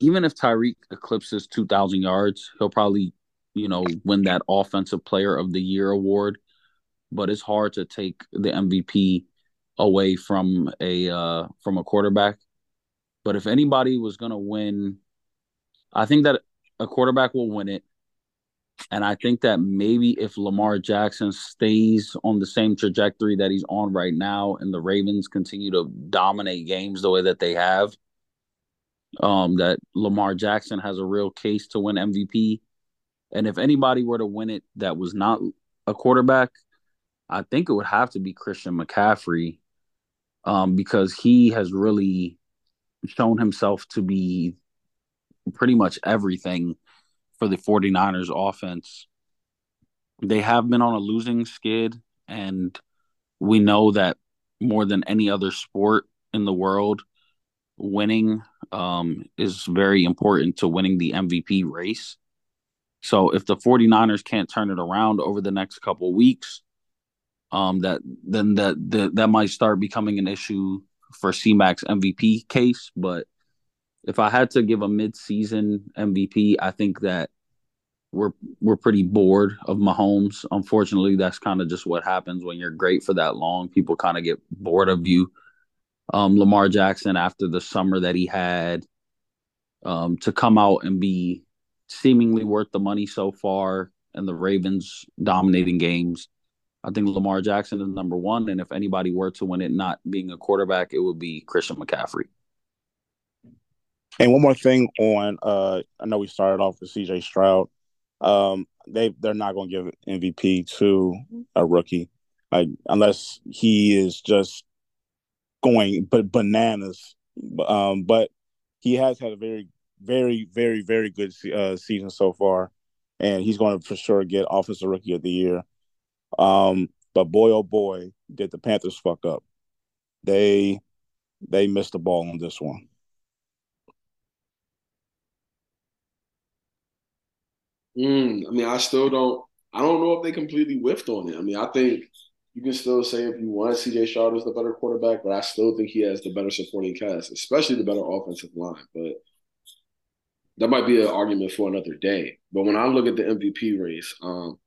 even if Tyreek eclipses 2,000 yards, he'll probably, you know, win that Offensive Player of the Year award. But it's hard to take the MVP away from a uh, from a quarterback. But if anybody was going to win, I think that a quarterback will win it. And I think that maybe if Lamar Jackson stays on the same trajectory that he's on right now and the Ravens continue to dominate games the way that they have, um, that Lamar Jackson has a real case to win MVP. And if anybody were to win it that was not a quarterback, I think it would have to be Christian McCaffrey um, because he has really shown himself to be pretty much everything for the 49ers offense. They have been on a losing skid, and we know that more than any other sport in the world, winning um, is very important to winning the MVP race. So if the 49ers can't turn it around over the next couple weeks, um, that then that, that that might start becoming an issue for CMAC's MVP case. But if I had to give a mid-season MVP, I think that we're we're pretty bored of Mahomes. Unfortunately, that's kind of just what happens when you're great for that long. People kind of get bored of you. Um, Lamar Jackson, after the summer that he had, um, to come out and be seemingly worth the money so far, and the Ravens dominating games. I think Lamar Jackson is number one, and if anybody were to win it, not being a quarterback, it would be Christian McCaffrey. And one more thing on uh I know we started off with CJ Stroud. Um they they're not gonna give MVP to a rookie. Like unless he is just going but bananas. Um but he has had a very very very very good uh, season so far and he's going to for sure get offensive rookie of the year. Um but boy oh boy did the Panthers fuck up. They they missed the ball on this one. Mm, I mean, I still don't. I don't know if they completely whiffed on it. I mean, I think you can still say if you want CJ Stroud is the better quarterback, but I still think he has the better supporting cast, especially the better offensive line. But that might be an argument for another day. But when I look at the MVP race, um,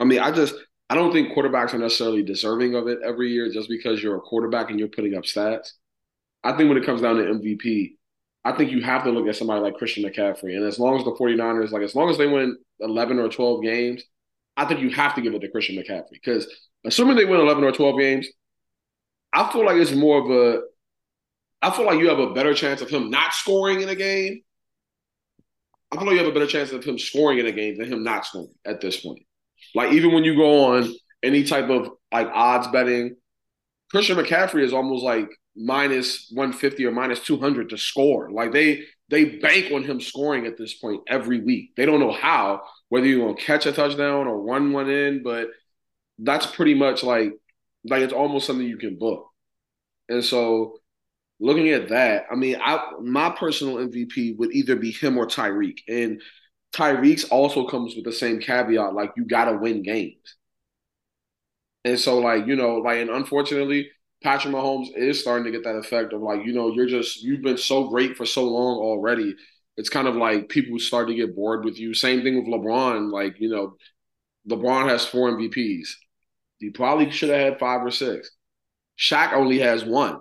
I mean, I just I don't think quarterbacks are necessarily deserving of it every year just because you're a quarterback and you're putting up stats. I think when it comes down to MVP, I think you have to look at somebody like Christian McCaffrey. And as long as the 49ers, like as long as they win 11 or 12 games, I think you have to give it to Christian McCaffrey. Because assuming they win 11 or 12 games, I feel like it's more of a, I feel like you have a better chance of him not scoring in a game. I feel like you have a better chance of him scoring in a game than him not scoring at this point. Like even when you go on any type of like odds betting, Christian McCaffrey is almost like minus 150 or minus 200 to score. Like they they bank on him scoring at this point every week. They don't know how, whether you're going to catch a touchdown or run one in, but that's pretty much like like it's almost something you can book. And so looking at that, I mean, I my personal MVP would either be him or Tyreek. And Tyreek's also comes with the same caveat, like you gotta win games. And so, like, you know, like, and unfortunately, Patrick Mahomes is starting to get that effect of like, you know, you're just you've been so great for so long already. It's kind of like people start to get bored with you. Same thing with LeBron. Like, you know, LeBron has four MVPs. He probably should have had five or six. Shaq only has one.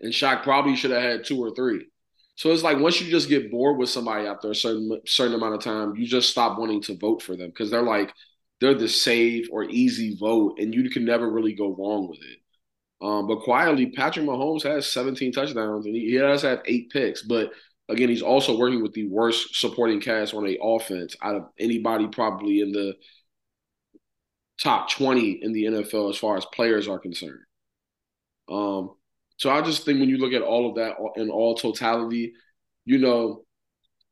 And Shaq probably should have had two or three. So it's like once you just get bored with somebody after a certain certain amount of time, you just stop wanting to vote for them because they're like they're the safe or easy vote, and you can never really go wrong with it. Um, but quietly, Patrick Mahomes has 17 touchdowns and he, he does have eight picks. But again, he's also working with the worst supporting cast on a offense out of anybody probably in the top 20 in the NFL as far as players are concerned. Um, so I just think when you look at all of that in all totality, you know,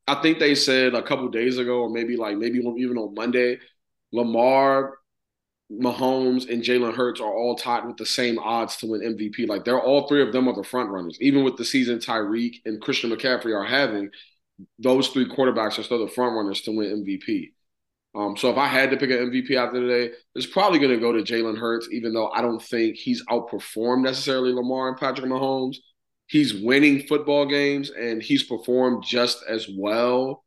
I think they said a couple days ago, or maybe like maybe even on Monday, Lamar Mahomes and Jalen Hurts are all tied with the same odds to win MVP. Like they're all three of them are the front runners. Even with the season Tyreek and Christian McCaffrey are having, those three quarterbacks are still the front runners to win MVP. Um, so if I had to pick an MVP after today, it's probably going to go to Jalen Hurts, even though I don't think he's outperformed necessarily Lamar and Patrick Mahomes. He's winning football games and he's performed just as well.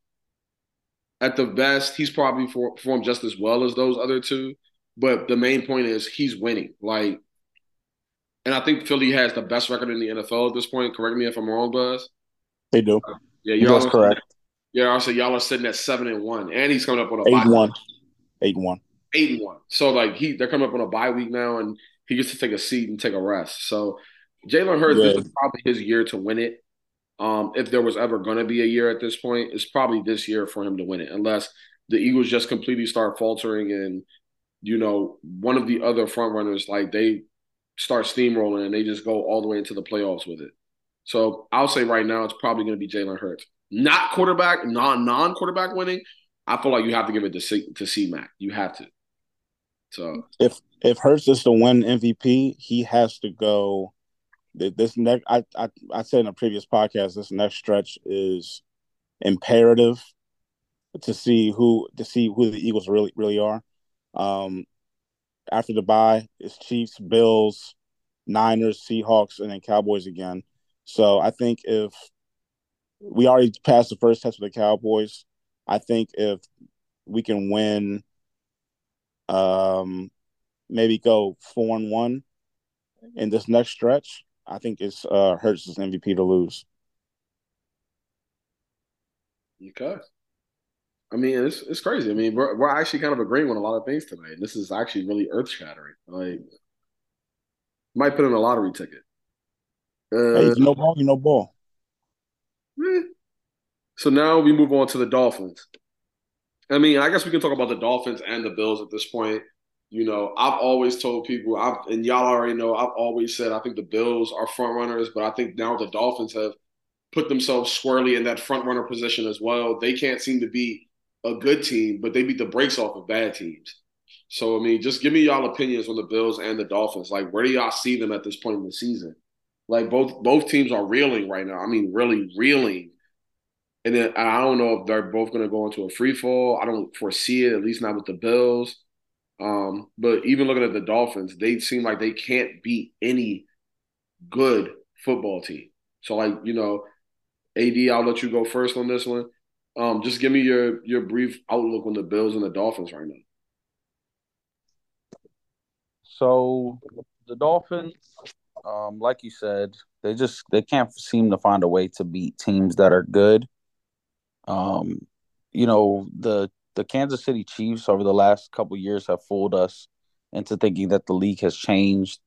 At the best, he's probably performed just as well as those other two. But the main point is he's winning. Like, and I think Philly has the best record in the NFL at this point. Correct me if I'm wrong, Buzz. They do. Uh, yeah, you're That's correct. Yeah, I said y'all are sitting at seven and one, and he's coming up on a eight bye. one, eight and one, eight and one. So like he, they're coming up on a bye week now, and he gets to take a seat and take a rest. So Jalen Hurts yeah. is probably his year to win it. Um, if there was ever going to be a year at this point, it's probably this year for him to win it, unless the Eagles just completely start faltering and you know, one of the other front runners, like they start steamrolling and they just go all the way into the playoffs with it. So I'll say right now it's probably going to be Jalen Hurts. Not quarterback, non non quarterback winning. I feel like you have to give it to C, to C Mac. You have to. So if if Hurts is to win MVP, he has to go. This next, I, I I said in a previous podcast, this next stretch is imperative to see who to see who the Eagles really really are. Um, after the bye, it's Chiefs, Bills, Niners, Seahawks, and then Cowboys again. So I think if we already passed the first test with the Cowboys, I think if we can win, um, maybe go four and one in this next stretch, I think it's uh Hurts' this MVP to lose. Okay. I mean, it's it's crazy. I mean, we're we're actually kind of agreeing on a lot of things tonight. This is actually really earth shattering. Like, might put in a lottery ticket. Uh, hey, know ball, you know ball. Eh. So now we move on to the Dolphins. I mean, I guess we can talk about the Dolphins and the Bills at this point. You know, I've always told people, I've, and y'all already know, I've always said I think the Bills are front runners, but I think now the Dolphins have put themselves squarely in that front runner position as well. They can't seem to be a good team, but they beat the brakes off of bad teams. So I mean, just give me y'all opinions on the Bills and the Dolphins. Like, where do y'all see them at this point in the season? Like both both teams are reeling right now. I mean, really reeling. And then I don't know if they're both going to go into a free fall. I don't foresee it, at least not with the Bills. Um, but even looking at the Dolphins, they seem like they can't beat any good football team. So, like you know, AD, I'll let you go first on this one. Um, just give me your your brief outlook on the Bills and the Dolphins right now. So the Dolphins, um, like you said, they just they can't seem to find a way to beat teams that are good. Um, you know the the Kansas City Chiefs over the last couple years have fooled us into thinking that the league has changed,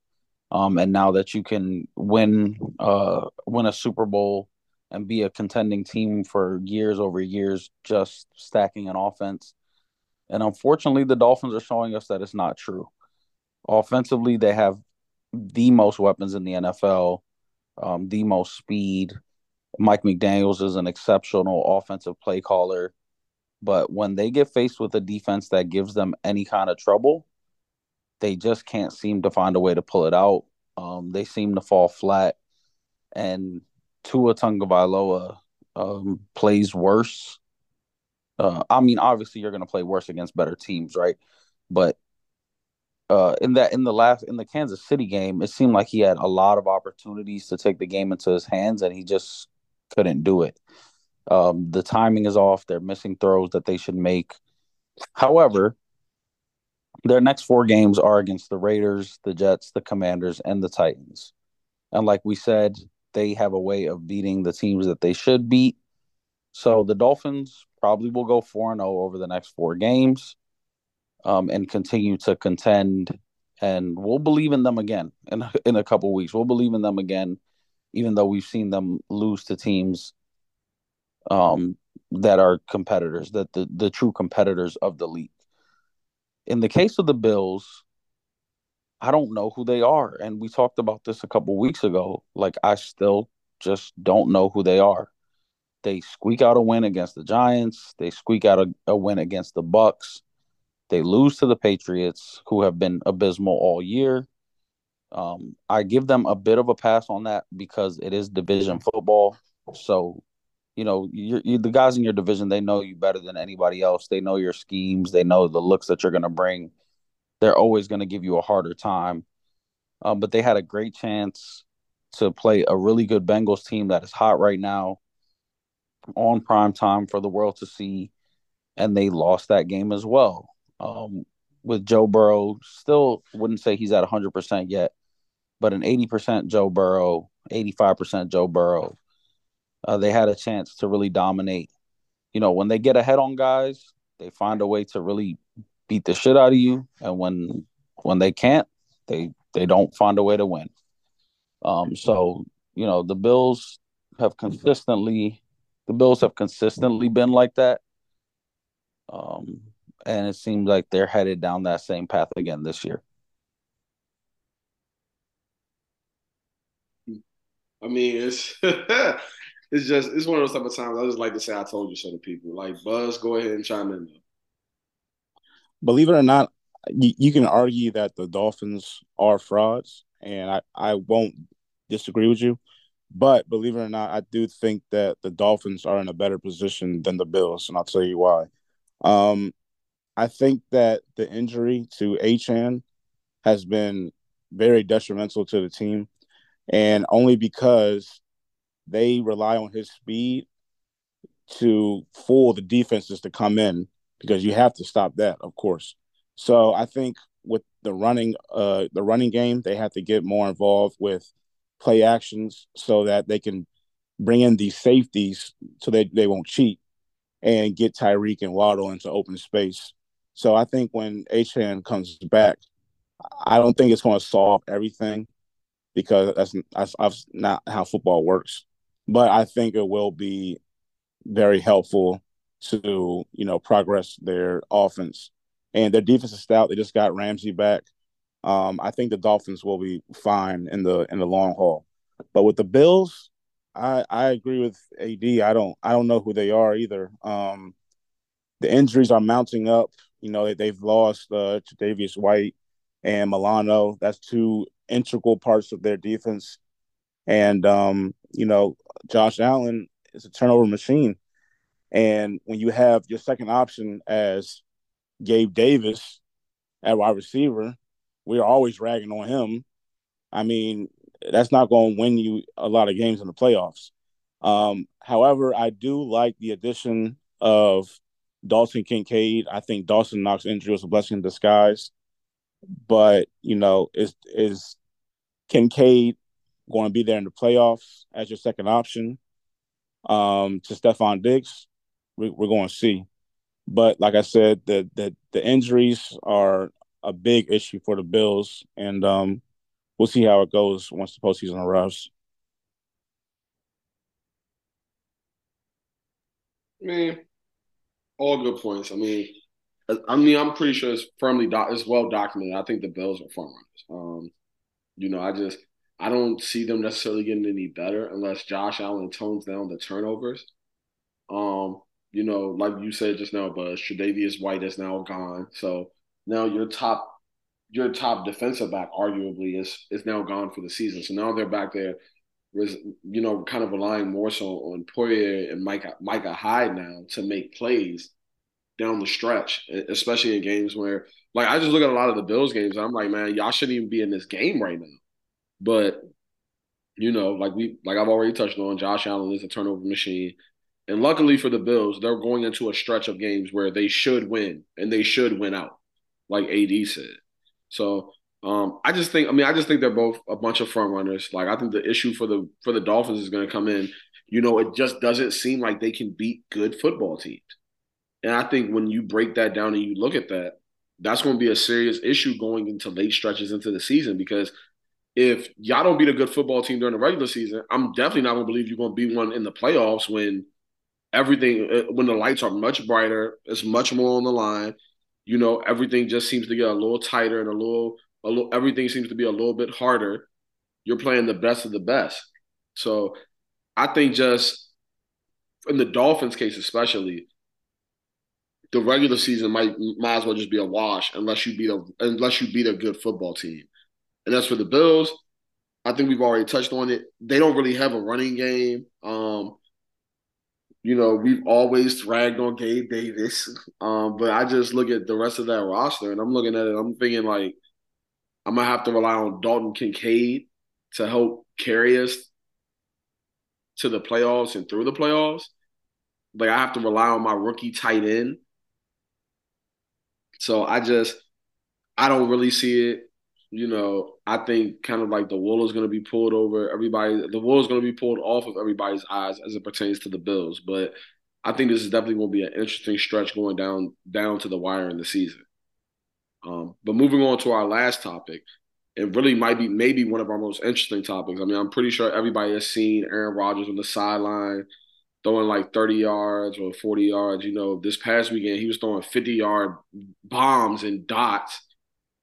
um, and now that you can win uh, win a Super Bowl and be a contending team for years over years, just stacking an offense. And unfortunately, the Dolphins are showing us that it's not true. Offensively, they have the most weapons in the NFL, um, the most speed. Mike McDaniels is an exceptional offensive play caller. But when they get faced with a defense that gives them any kind of trouble, they just can't seem to find a way to pull it out. Um, they seem to fall flat. And Tua Tagovailoa um, plays worse. Uh, I mean, obviously, you're going to play worse against better teams, right? But uh, in that in the last in the Kansas City game, it seemed like he had a lot of opportunities to take the game into his hands, and he just couldn't do it. Um, the timing is off. They're missing throws that they should make. However, their next four games are against the Raiders, the Jets, the Commanders, and the Titans. And like we said, they have a way of beating the teams that they should beat. So the Dolphins probably will go 4 0 over the next four games um, and continue to contend. And we'll believe in them again in, in a couple weeks. We'll believe in them again, even though we've seen them lose to teams um, that are competitors, that the, the true competitors of the league. In the case of the Bills, I don't know who they are. And we talked about this a couple weeks ago. Like, I still just don't know who they are. They squeak out a win against the Giants. They squeak out a, a win against the Bucs. They lose to the Patriots, who have been abysmal all year. Um, I give them a bit of a pass on that because it is division football. So, you know, you're, you're, the guys in your division, they know you better than anybody else. They know your schemes. They know the looks that you're going to bring they're always going to give you a harder time. Um, but they had a great chance to play a really good Bengals team that is hot right now on prime time for the world to see. And they lost that game as well. Um, with Joe Burrow, still wouldn't say he's at 100% yet, but an 80% Joe Burrow, 85% Joe Burrow. Uh, they had a chance to really dominate. You know, when they get ahead on guys, they find a way to really beat the shit out of you, and when when they can't, they they don't find a way to win. Um, so you know the Bills have consistently the Bills have consistently been like that. Um, and it seems like they're headed down that same path again this year. I mean, it's it's just it's one of those type of times I just like to say I told you so to people. Like Buzz, go ahead and chime in. Believe it or not, you, you, can argue that the Dolphins are frauds, and I, I won't disagree with you. But believe it or not, I do think that the Dolphins are in a better position than the Bills, and I'll tell you why. Um, I think that the injury to Achane has been very detrimental to the team, and only because they rely on his speed to fool the defenses to come in because you have to stop that, of course. So I think with the running, uh, the running game, they have to get more involved with play actions so that they can bring in these safeties so that they won't cheat and get Tyreek and Waddle into open space. So I think when Achane comes back, I don't think it's going to solve everything because that's, that's, that's not how football works. but I think it will be very helpful to you know progress their offense and their defense is stout. They just got Ramsey back. Um, I think the Dolphins will be fine in the in the long haul. But with the Bills, I I agree with AD. I don't I don't know who they are either. Um, the injuries are mounting up. You know they've lost uh, Davious White and Milano. That's two integral parts of their defense. And um, you know Josh Allen is a turnover machine. And when you have your second option as Gabe Davis at wide receiver, we're always ragging on him. I mean, that's not going to win you a lot of games in the playoffs. Um, however, I do like the addition of Dalton Kincaid. I think Dawson Knox injury was a blessing in disguise. But, you know, is is Kincaid going to be there in the playoffs as your second option? Um, to Stefon Diggs, we, we're going to see. But like I said, the the the injuries are a big issue for the Bills, and um, we'll see how it goes once the postseason arrives. I mean, all good points. I mean, I mean, I'm pretty sure it's firmly doc- it's well documented. I think the Bills are front runners. Um, you know, I just I don't see them necessarily getting any better unless Josh Allen tones down the turnovers. Um, you know, like you said just now, but Tre'Davious White is now gone. So now your top your top defensive back arguably is is now gone for the season. So now they're back there was you know kind of relying more so on Poyer and Micah Micah Hyde now to make plays down the stretch, especially in games where like I just look at a lot of the Bills games I'm like, man, y'all shouldn't even be in this game right now. But you know, like we like I've already touched on, Josh Allen is a turnover machine. And luckily for the Bills, they're going into a stretch of games where they should win and they should win out, like AD said. So um, I just think, I mean, I just think they're both a bunch of front runners. Like I think the issue for the for the Dolphins is going to come in. You know, it just doesn't seem like they can beat good football teams. And I think when you break that down and you look at that, that's going to be a serious issue going into late stretches into the season because if y'all don't beat a good football team during the regular season, I'm definitely not going to believe you're going to be one in the playoffs when everything uh, when the lights are much brighter, it's much more on the line. You know, everything just seems to get a little tighter and a little, a everything seems to be a little bit harder. You're playing the best of the best. So I think just in the Dolphins case especially, the regular season might might as well just be a wash unless you beat a unless you beat a good football team. And as for the Bills, I think we've already touched on it. They don't really have a running game. Um, you know, we've always dragged on Gabe Davis. Um, but I just look at the rest of that roster and I'm looking at it, I'm thinking like I'm gonna have to rely on Dalton Kincaid to help carry us to the playoffs and through the playoffs. Like I have to rely on my rookie tight end. So I just I don't really see it you know, I think kind of like the wool is to be pulled over everybody. The wool is to be pulled off of everybody's eyes as it pertains to the Bills. But I think this is definitely to be an interesting stretch going down down to the wire in the season. Um, but moving on to our last topic, it really might be maybe one of our most interesting topics. I mean, I'm pretty sure everybody has seen Aaron Rodgers on the sideline throwing like 30 yards or 40 yards. You know, this past weekend he was throwing 50 yard bombs and dots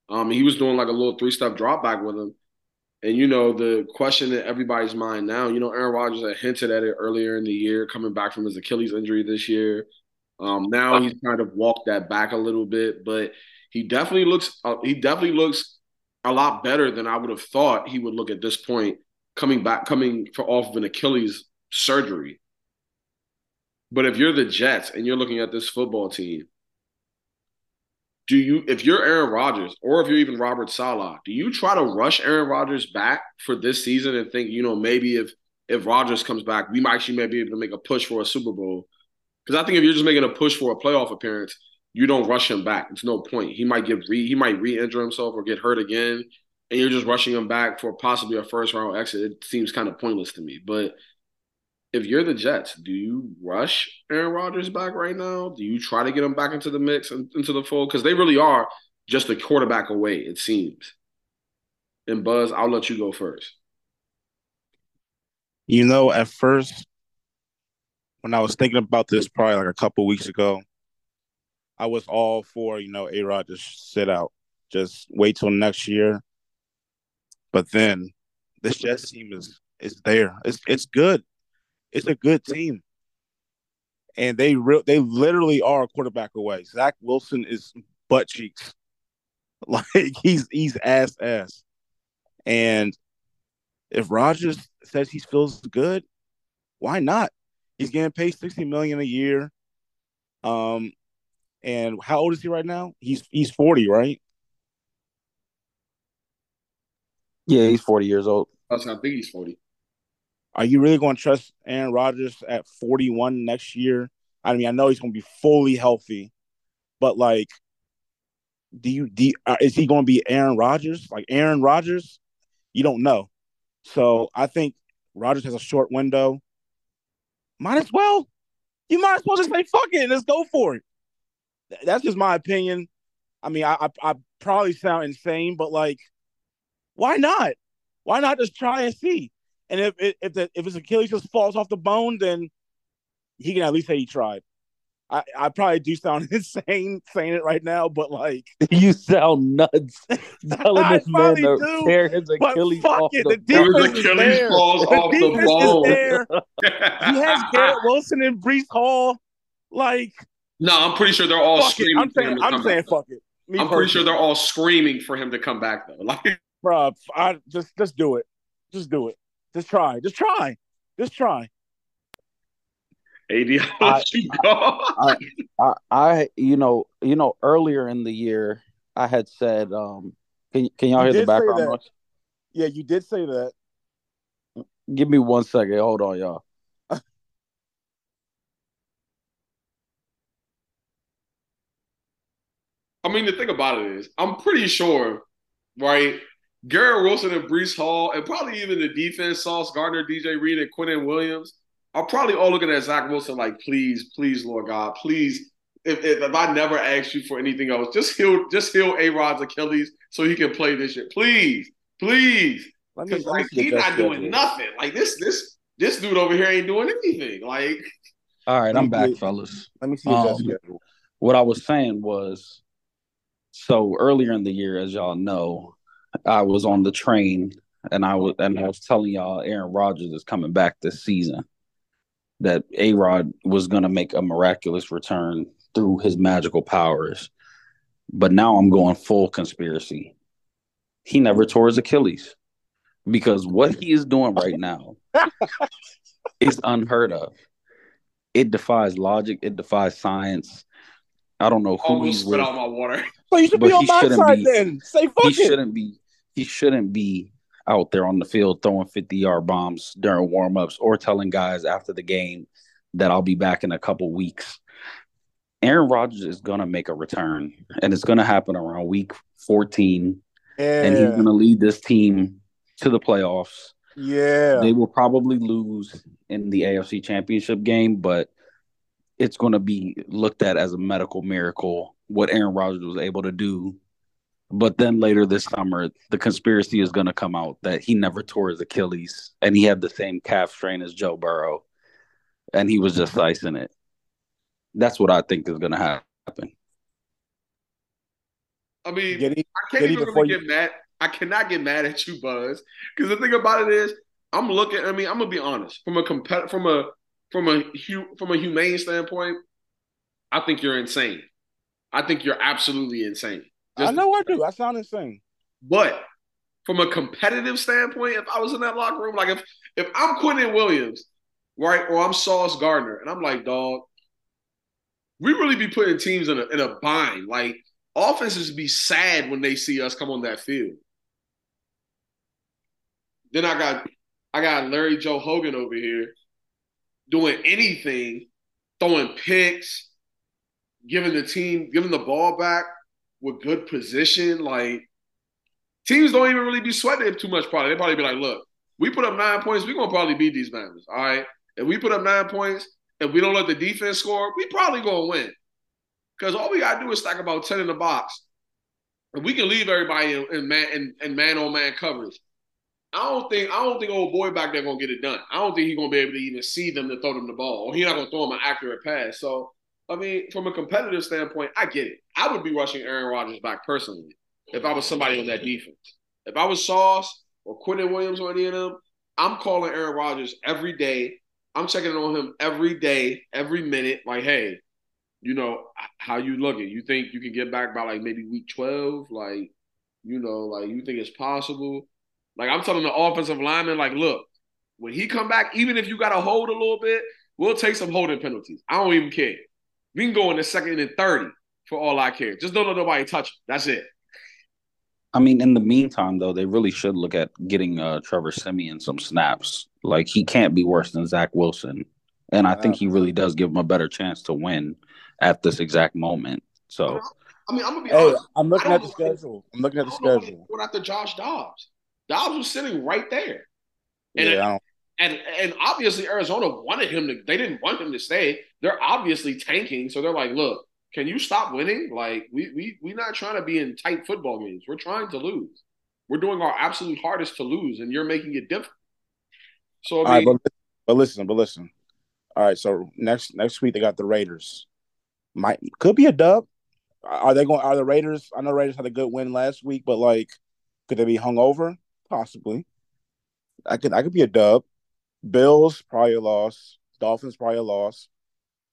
um, he was doing like a little three step drop back with him. And you know, the question in everybody's mind now, you know, Aaron Rodgers had hinted at it earlier in the year, coming back from his Achilles injury this year. Um, now he's kind of walked that back a little bit, but he definitely looks uh, he definitely looks a lot better than I would have thought he would look at this point, coming back coming for off of an Achilles surgery. But if you're the Jets and you're looking at this football team, do you if you're Aaron Rodgers or if you're even Robert Saleh, do you try to rush Aaron Rodgers back for this season and think, you know, maybe if if Rodgers comes back, we might actually may be able to make a push for a Super Bowl? Because I think if you're just making a push for a playoff appearance, you don't rush him back. It's no point. He might get re he might re-injure himself or get hurt again, and you're just rushing him back for possibly a first round exit. It seems kind of pointless to me. But if you're the Jets, do you rush Aaron Rodgers back right now? Do you try to get him back into the mix and into the fold? Because they really are just a quarterback away, it seems. And Buzz, I'll let you go first. You know, at first, when I was thinking about this probably like a couple weeks ago, I was all for, you know, A Rod just sit out. Just wait till next year. But then this Jets team is is there. It's it's good. It's a good team. And they re- they literally are a quarterback away. Zach Wilson is butt cheeks. Like he's he's ass ass. And if Rodgers says he feels good, why not? He's getting paid 60 million a year. Um and how old is he right now? He's he's 40, right? Yeah, he's 40 years old. I think he's 40. Are you really going to trust Aaron Rodgers at 41 next year? I mean, I know he's going to be fully healthy, but like, do you, do you, uh, is he going to be Aaron Rodgers? Like Aaron Rodgers? You don't know. So I think Rodgers has a short window. Might as well. You might as well just say fuck it and let's go for it. That's just my opinion. I mean, I, I, I probably sound insane, but like, why not? Why not just try and see? And if if the, if his Achilles just falls off the bone, then he can at least say he tried. I, I probably do sound insane saying it right now, but like you sound nuts telling this man to do, tear his Achilles off it, the, the defense Achilles is there. falls the off the bone. there. he has Garrett Wilson and Breece Hall. Like, no, I'm pretty sure they're all screaming. I'm saying, I'm saying, back. fuck it. Me I'm personally. pretty sure they're all screaming for him to come back though. Like, bro, I just just do it, just do it, just try, just try, just try. AD, I, I, I, I, you know, you know, earlier in the year, I had said, um, can can y'all you hear the background noise? Yeah, you did say that. Give me one second. Hold on, y'all. I mean, the thing about it is, I'm pretty sure, right? Garrett Wilson and Breece Hall, and probably even the defense, Sauce Gardner, DJ Reed, and Quinnen Williams, are probably all looking at Zach Wilson like, please, please, Lord God, please. If, if, if I never ask you for anything else, just heal, just heal A Rod's Achilles so he can play this shit. Please, please. Because like he's not doing nothing. Like this, this, this dude over here ain't doing anything. Like, all right, I'm back, fellas. Let me see um, what I was saying was so earlier in the year, as y'all know, I was on the train and I was and I was telling y'all Aaron Rodgers is coming back this season. That A Rod was gonna make a miraculous return through his magical powers. But now I'm going full conspiracy. He never tore his Achilles. Because what he is doing right now is unheard of. It defies logic, it defies science. I don't know who Almost he's spit with. out my water. So you should be on my side be, then. Say fuck he it. shouldn't be. He shouldn't be out there on the field throwing 50 yard bombs during warmups or telling guys after the game that I'll be back in a couple weeks. Aaron Rodgers is going to make a return, and it's going to happen around week 14. Yeah. And he's going to lead this team to the playoffs. Yeah. They will probably lose in the AFC championship game, but it's going to be looked at as a medical miracle what Aaron Rodgers was able to do. But then later this summer, the conspiracy is going to come out that he never tore his Achilles and he had the same calf strain as Joe Burrow and he was just icing it. That's what I think is going to happen. I mean, I can't even really get mad. I cannot get mad at you, Buzz, because the thing about it is, I'm looking. I mean, I'm gonna be honest. From a compet, from a from a from a humane standpoint, I think you're insane. I think you're absolutely insane. Just, I know I do. I sound insane. But from a competitive standpoint, if I was in that locker room, like if if I'm Quinnen Williams, right, or I'm Sauce Gardner, and I'm like, dog, we really be putting teams in a in a bind. Like offenses be sad when they see us come on that field. Then I got I got Larry Joe Hogan over here doing anything, throwing picks, giving the team, giving the ball back with good position. Like teams don't even really be sweating too much. Probably they probably be like, look, we put up nine points, we're gonna probably beat these Bengals. All right. If we put up nine points and we don't let the defense score, we probably gonna win. Because all we gotta do is stack about 10 in the box. And we can leave everybody in, in man in, in man on man coverage. I don't think I don't think old boy back there gonna get it done. I don't think he's gonna be able to even see them to throw them the ball, he's not gonna throw them an accurate pass. So I mean, from a competitive standpoint, I get it. I would be rushing Aaron Rodgers back personally if I was somebody on that defense. If I was Sauce or Quinnen Williams or any of them, I'm calling Aaron Rodgers every day. I'm checking on him every day, every minute. Like, hey, you know, how you looking? You think you can get back by like maybe week 12? Like, you know, like you think it's possible? Like I'm telling the offensive lineman, like, look, when he come back, even if you got to hold a little bit, we'll take some holding penalties. I don't even care. We can go in the second and 30 for all I care. Just don't let nobody touch him. That's it. I mean, in the meantime, though, they really should look at getting uh, Trevor Siemian some snaps. Like he can't be worse than Zach Wilson, and I think he really does give him a better chance to win at this exact moment. So, I mean, I'm gonna be Hey, honest. I'm looking at the schedule. I'm looking at the I don't know why they schedule. Went after Josh Dobbs. Dobbs was sitting right there. And Yeah, And and obviously Arizona wanted him to. They didn't want him to stay. They're obviously tanking. So they're like, look, can you stop winning? Like we we we're not trying to be in tight football games. We're trying to lose. We're doing our absolute hardest to lose, and you're making it difficult. So I right, mean, but but listen, but listen. All right, so next next week they got the Raiders. Might could be a dub. Are they going? Are the Raiders? I know Raiders had a good win last week, but like, could they be hung over? Possibly. I could. I could be a dub. Bills probably a loss. Dolphins probably a loss.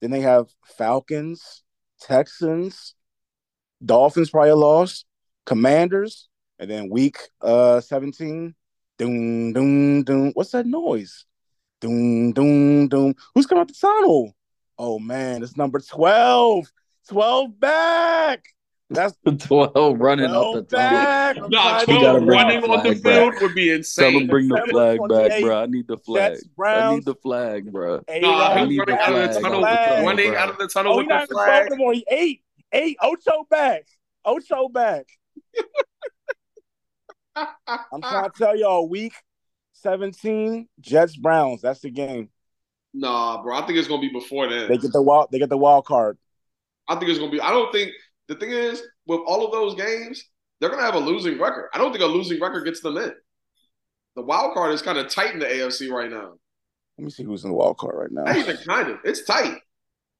Then they have Falcons, Texans, Dolphins probably a loss. Commanders, and then week uh seventeen. Doom doom doom. What's that noise? Doom doom doom. Who's coming out the tunnel? Oh man, it's number 12. 12 back. That's twelve running up the 12 tunnel. back. I'm nah, trying to You gotta twelve bring running the on the flag back. field would be insane. Tell him bring the flag back, bro. I need the flag. I need the flag, bro. A Nah, I him need running the out of the flag. tunnel, Flag. running bro. out of the tunnel Oh, with he's the not even flag. throwing anymore. He eight. Eight. Ocho back. Ocho back. I'm trying to tell y'all, week 17, Jets Browns. That's the game. Nah, bro. I think it's gonna be before then. They get the wild they get the wild card. I think it's gonna be. I don't think the thing is with all of those games, they're gonna have a losing record. I don't think a losing record gets them in. The wild card is kind of tight in the AFC right now. Let me see who's in the wild card right now. Not even kind of. It's tight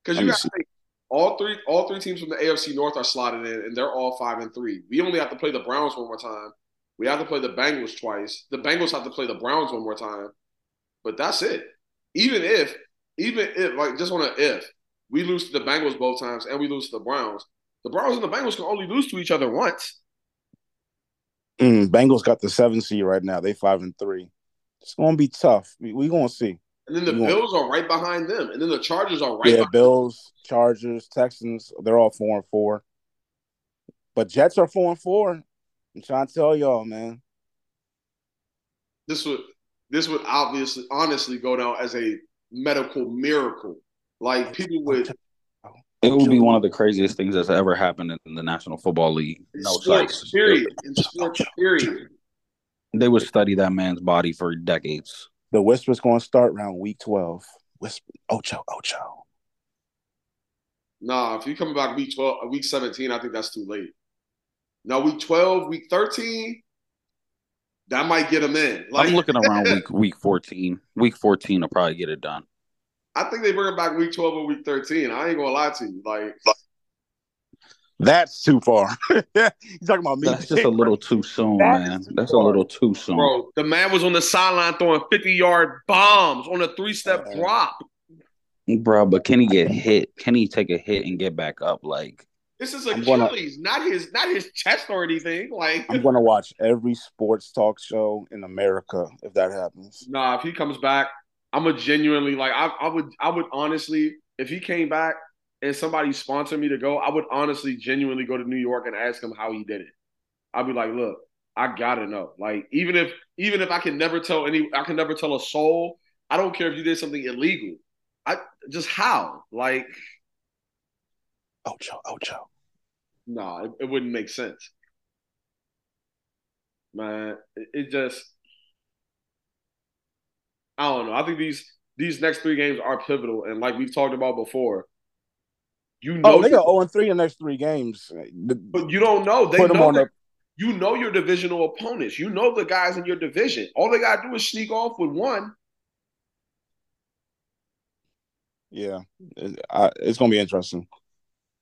because you got to think all three all three teams from the AFC North are slotted in, and they're all five and three. We only have to play the Browns one more time. We have to play the Bengals twice. The Bengals have to play the Browns one more time. But that's it. Even if, even if, like just on an if, we lose to the Bengals both times and we lose to the Browns, the Browns and the Bengals can only lose to each other once. Mm, Bengals got the seven seed right now. They five and three. It's gonna be tough. We, we gonna see. And then the You want- Bills are right behind them. And then the Chargers are right yeah, behind Bills, Chargers, Texans, they're all four and four. But Jets are four and four. I'm trying to tell y'all, man. this would this would obviously honestly go down as a medical miracle. Like people would It would be one of the craziest things that's ever happened in the National Football League. in No sports, sites. period. In sports, period. They would study that man's body for decades. The whisper's gonna start around week twelve. Whisper Ocho, Ocho. Nah, if you come back week twelve, uh, week seventeen, I think that's too late. Now week twelve, week thirteen, that might get him in. Like I'm looking around week week 14. Week 14 will probably get it done. I think they bring it back week twelve or week thirteen. I ain't gonna lie to you. Like That's too far. you talking about me? That's just a little too soon, That is man. too That's a little too soon. Bro, the man was on the sideline throwing 50 yard bombs on a three step Uh, drop. Bro, but can he get hit? Can he take a hit and get back up? Like, This is I'm gonna- Achilles, not his not his chest or anything. Like I'm gonna watch every sports talk show in America if that happens. Nah, if he comes back, I'm a genuinely like I, I would I would honestly if he came back and somebody sponsored me to go, I would honestly genuinely go to New York and ask him how he did it. I'd be like, look, I gotta know. Like even if even if I can never tell any I can never tell a soul, I don't care if you did something illegal. I just how? Like, Ocho, Ocho. nah, it, it wouldn't make sense. Man, it, it just I don't know. I think these these next three games are pivotal, and like we've talked about before, you oh, know, Oh, they got 0 and 3 in the next three games. But you don't know. They Put 'em know on that, the- you know your divisional opponents. You know the guys in your division. All they gotta do is sneak off with one. Yeah, it, I, it's gonna be interesting.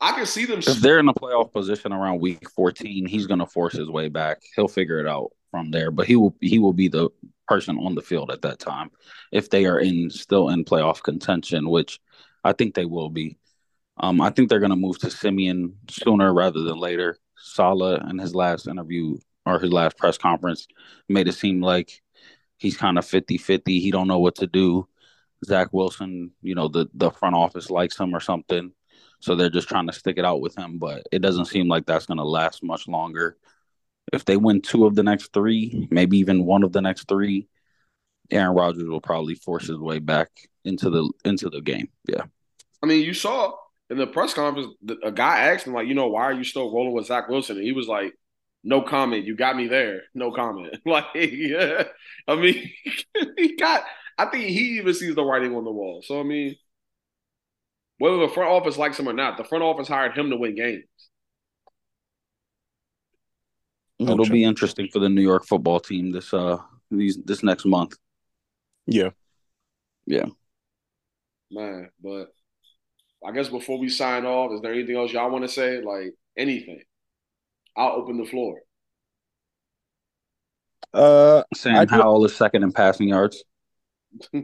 I can see them. If they're in a playoff position around week 14, he's going to force his way back. He'll figure it out from there, but he will he will be the person on the field at that time if they are in still in playoff contention, which I think they will be. Um, I think they're going to move to Siemian sooner rather than later. Saleh in his last interview or his last press conference made it seem like he's kind of 50-50. He don't know what to do. Zach Wilson, you know, the the front office likes him or something. So they're just trying to stick it out with him, but it doesn't seem like that's going to last much longer. If they win two of the next three, maybe even one of the next three, Aaron Rodgers will probably force his way back into the into the game. Yeah. I mean, you saw in the press conference, a guy asked him like, you know, why are you still rolling with Zach Wilson? And he was like, "No comment. You got me there. No comment." like, yeah. I mean, he got. I think he even sees the writing on the wall. So I mean, whether the front office likes him or not, the front office hired him to win games. It'll be interesting for the New York football team this uh these this next month. Yeah. Yeah. Man, but I guess before we sign off, is there anything else y'all want to say? Like anything? I'll open the floor. Uh, Sam Howell is second in passing yards.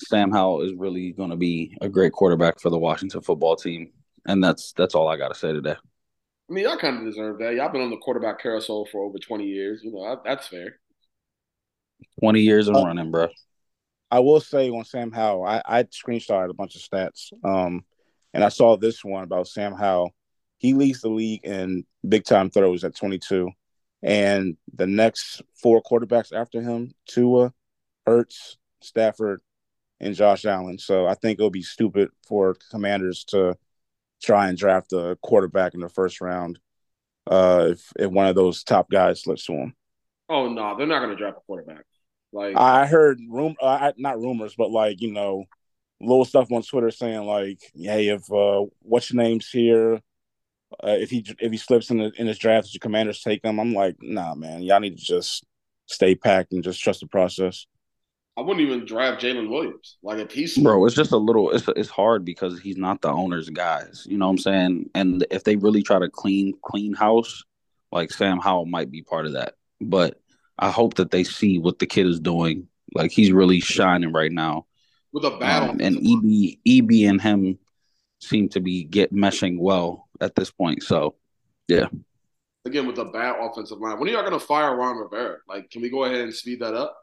Sam Howell is really going to be a great quarterback for the Washington football team, and that's that's all I got to say today. I mean, y'all kind of deserve that. Y'all been on the quarterback carousel for over twenty years. You know, that's fair. Twenty years of uh, running, bro. I will say on Sam Howell, I, I screenshotted a bunch of stats, um, and I saw this one about Sam Howell. He leads the league in big time throws at 22, and the next four quarterbacks after him: Tua, Hurts, Stafford, and Josh Allen. So I think it'll be stupid for Commanders to try and draft a quarterback in the first round uh, if if one of those top guys slips to them. Oh no, they're not going to draft a quarterback. Like I heard room, uh, not rumors, but like you know, little stuff on Twitter saying like, "Hey, if uh, what's your name's here, uh, if he if he slips in the in his draft, your Commanders take him." I'm like, nah, man, y'all need to just stay packed and just trust the process. I wouldn't even draft Jalen Williams. Like if he's bro, it's just a little. It's it's hard because he's not the owner's guys. You know what I'm saying? And if they really try to clean clean house, like Sam Howell might be part of that. But I hope that they see what the kid is doing. Like he's really shining right now. With a battle, um, and EB EB and him seem to be get meshing well at this point. So, yeah. Again, with a bad offensive line, when are y'all gonna fire Ron Rivera? Like, can we go ahead and speed that up?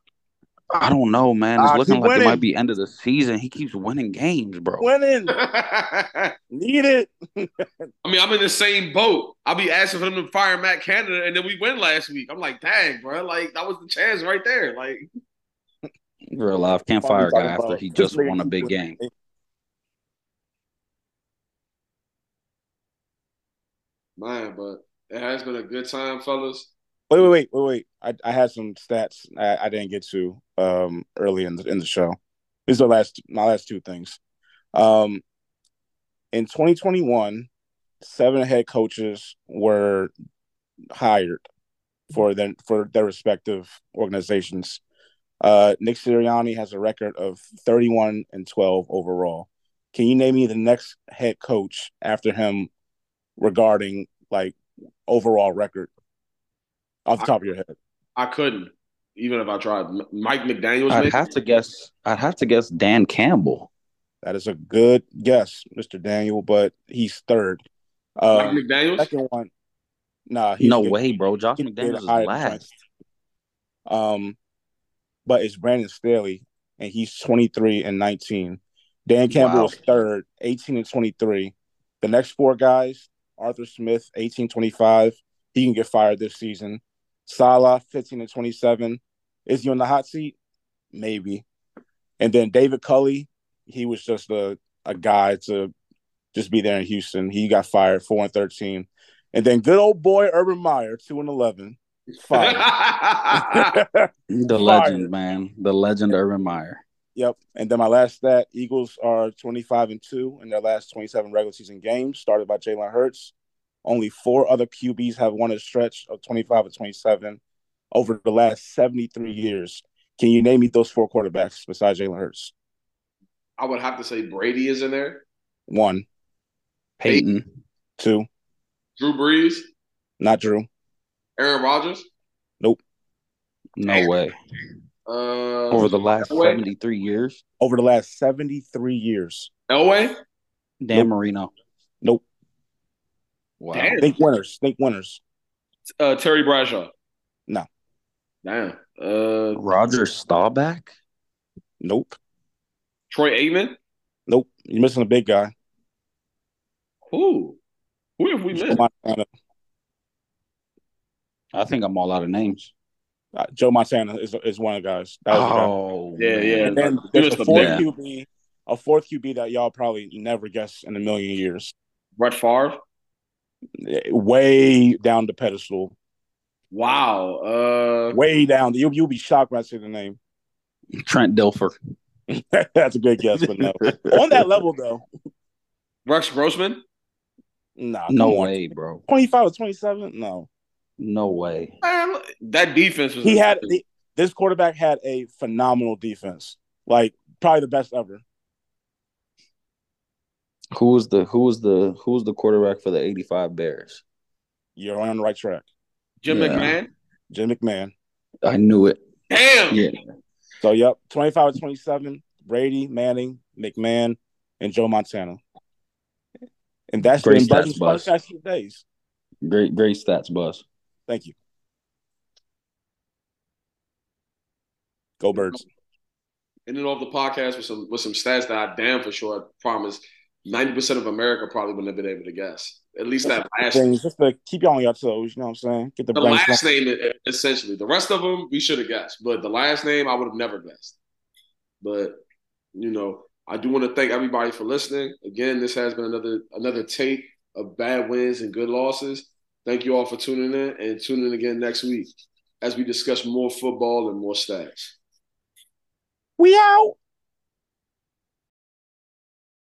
I don't know, man. It's uh, looking like winning. it might be end of the season. He keeps winning games, bro. Winning. Need it. I mean, I'm in the same boat. I'll be asking for them to fire Matt Canada, and then we win last week. I'm like, dang, bro. Like, that was the chance right there. Like, real life can't fire a guy after he just won a big game. Man, but it has been a good time, fellas. Wait, wait, wait, wait, wait. I, I had some stats I, I didn't get to um early in the in the show. These are the last my last two things. Um in 2021, seven head coaches were hired for their for their respective organizations. Uh, Nick Sirianni has a record of 31 and 12 overall. Can you name me the next head coach after him regarding like overall record? Off the top I, of your head? I couldn't, even if I tried. Mike McDaniel's. I'd have to guess. I'd have to guess Dan Campbell. That is a good guess, Mr. Daniel, but he's third. Uh, Mike McDaniel's second one. Nah, no way, bro. Josh McDaniels is last. Um, but it's Brandon Staley, and he's twenty three and nineteen. Dan Campbell wow. is third, eighteen and twenty three. The next four guys: Arthur Smith, eighteen twenty five. He can get fired this season. Saleh, 15 and 27. Is he on the hot seat? Maybe. And then David Culley, he was just a, a guy to just be there in Houston. He got fired, 4 and 13. And then good old boy Urban Meyer, 2 and 11. Fired. the legend, man. The legend Urban Meyer. Yep. And then my last stat Eagles are 25 and 2 in their last 27 regular season games, started by Jalen Hurts. Only four other QBs have won a stretch of 25 or 27 over the last 73 years. Can you name me those four quarterbacks besides Jalen Hurts? I would have to say Brady is in there. One, Peyton. two, Drew Brees, not Drew. Aaron Rodgers. Nope. No way. Uh, Over the last Elway? 73 years, Over the last 73 years. Elway. Dan Nope. Marino. Nope. Wow. Damn. Think winners. Think winners. Uh, Terry Bradshaw. No. Damn. Uh, Roger Staubach? Nope. Troy Aikman. Nope. You're missing a big guy. Who? Who have we missed? Montana. I think I'm all out of names. Uh, Joe Montana is, is one of the guys. That was the guy. Oh, Yeah, yeah. And then there's a fourth man. QB, a fourth QB that y'all probably never guess in a million years. Brett Favre. Way down the pedestal. Wow. Uh, Way down. You'll, you'll be shocked when I say the name. Trent Dilfer. That's a good guess, but no. On that level, though, Rex Grossman. nah. No come on. way, bro. 25 or 27? No. No way. Man, that defense was. He had he- this quarterback had a phenomenal defense. Like probably the best ever. Who was the who was the who was the quarterback for the 85 Bears? You're on the right track. Jim Yeah. McMahon. Jim McMahon. I knew it. Damn. Yeah. So yep, 25 or 27, Brady, Manning, McMahon, and Joe Montana. And that's Great in Buddy's stats, Buzz. podcast days. Great great stats, Buzz. Thank you. Go birds. Ending off the podcast with some with some stats that I damn for sure I promise ninety percent of America probably wouldn't have been able to guess. At least that last Things just to keep y'all on your toes, you know what I'm saying? Get the, the last name e- essentially. The rest of them we should have guessed, but the last name I would have never guessed. But you know, I do want to thank everybody for listening. Again, this has been another another tape of bad wins and good losses. Thank you all for tuning in and tune in again next week as we discuss more football and more stats. We out.